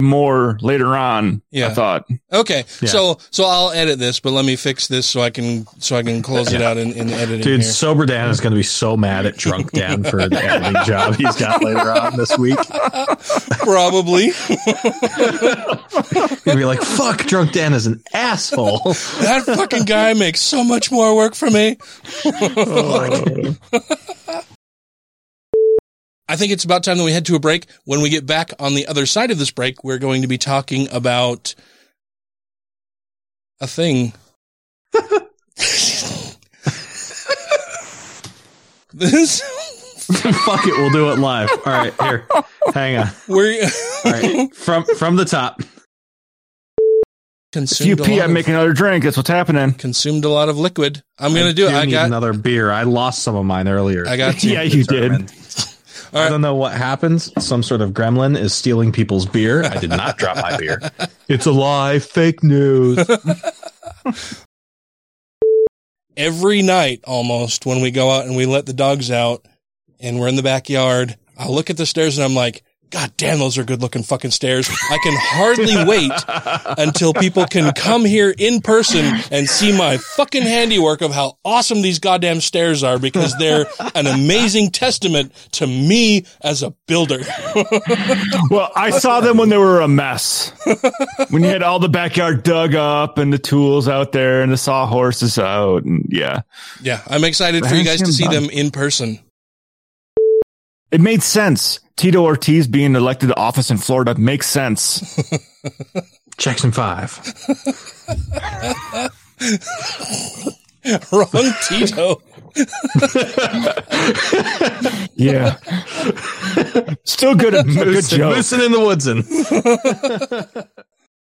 more later on. Yeah. I thought. Okay. Yeah. So, so I'll edit this, but let me fix this so I can, so I can close it out in, in editing Dude, here. sober Dan is going to be so mad at drunk Dan for the editing job he's got later on this week. Probably. He'll be like, "Fuck, drunk Dan is an asshole." that fucking guy makes so much more work for me. Oh. I think it's about time that we head to a break. When we get back on the other side of this break, we're going to be talking about a thing. this Fuck it, we'll do it live. All right, here, hang on. we're All right, from from the top. If you consumed a pee, lot I of- make another drink. That's what's happening. consumed a lot of liquid. I'm gonna do it. I got another beer. I lost some of mine earlier. I got to. Yeah, you did. I don't know what happens. Some sort of gremlin is stealing people's beer. I did not drop my beer. It's a lie. Fake news. every night almost when we go out and we let the dogs out and we're in the backyard, I look at the stairs and I'm like, God damn, those are good looking fucking stairs. I can hardly wait until people can come here in person and see my fucking handiwork of how awesome these goddamn stairs are because they're an amazing testament to me as a builder. Well, I saw them when they were a mess. when you had all the backyard dug up and the tools out there and the sawhorses out. And yeah, yeah, I'm excited for you guys to see them in person. It made sense. Tito Ortiz being elected to office in Florida makes sense. Jackson Five. Wrong Tito. Yeah. Still good. A good Moose, joke. moosing in the woods.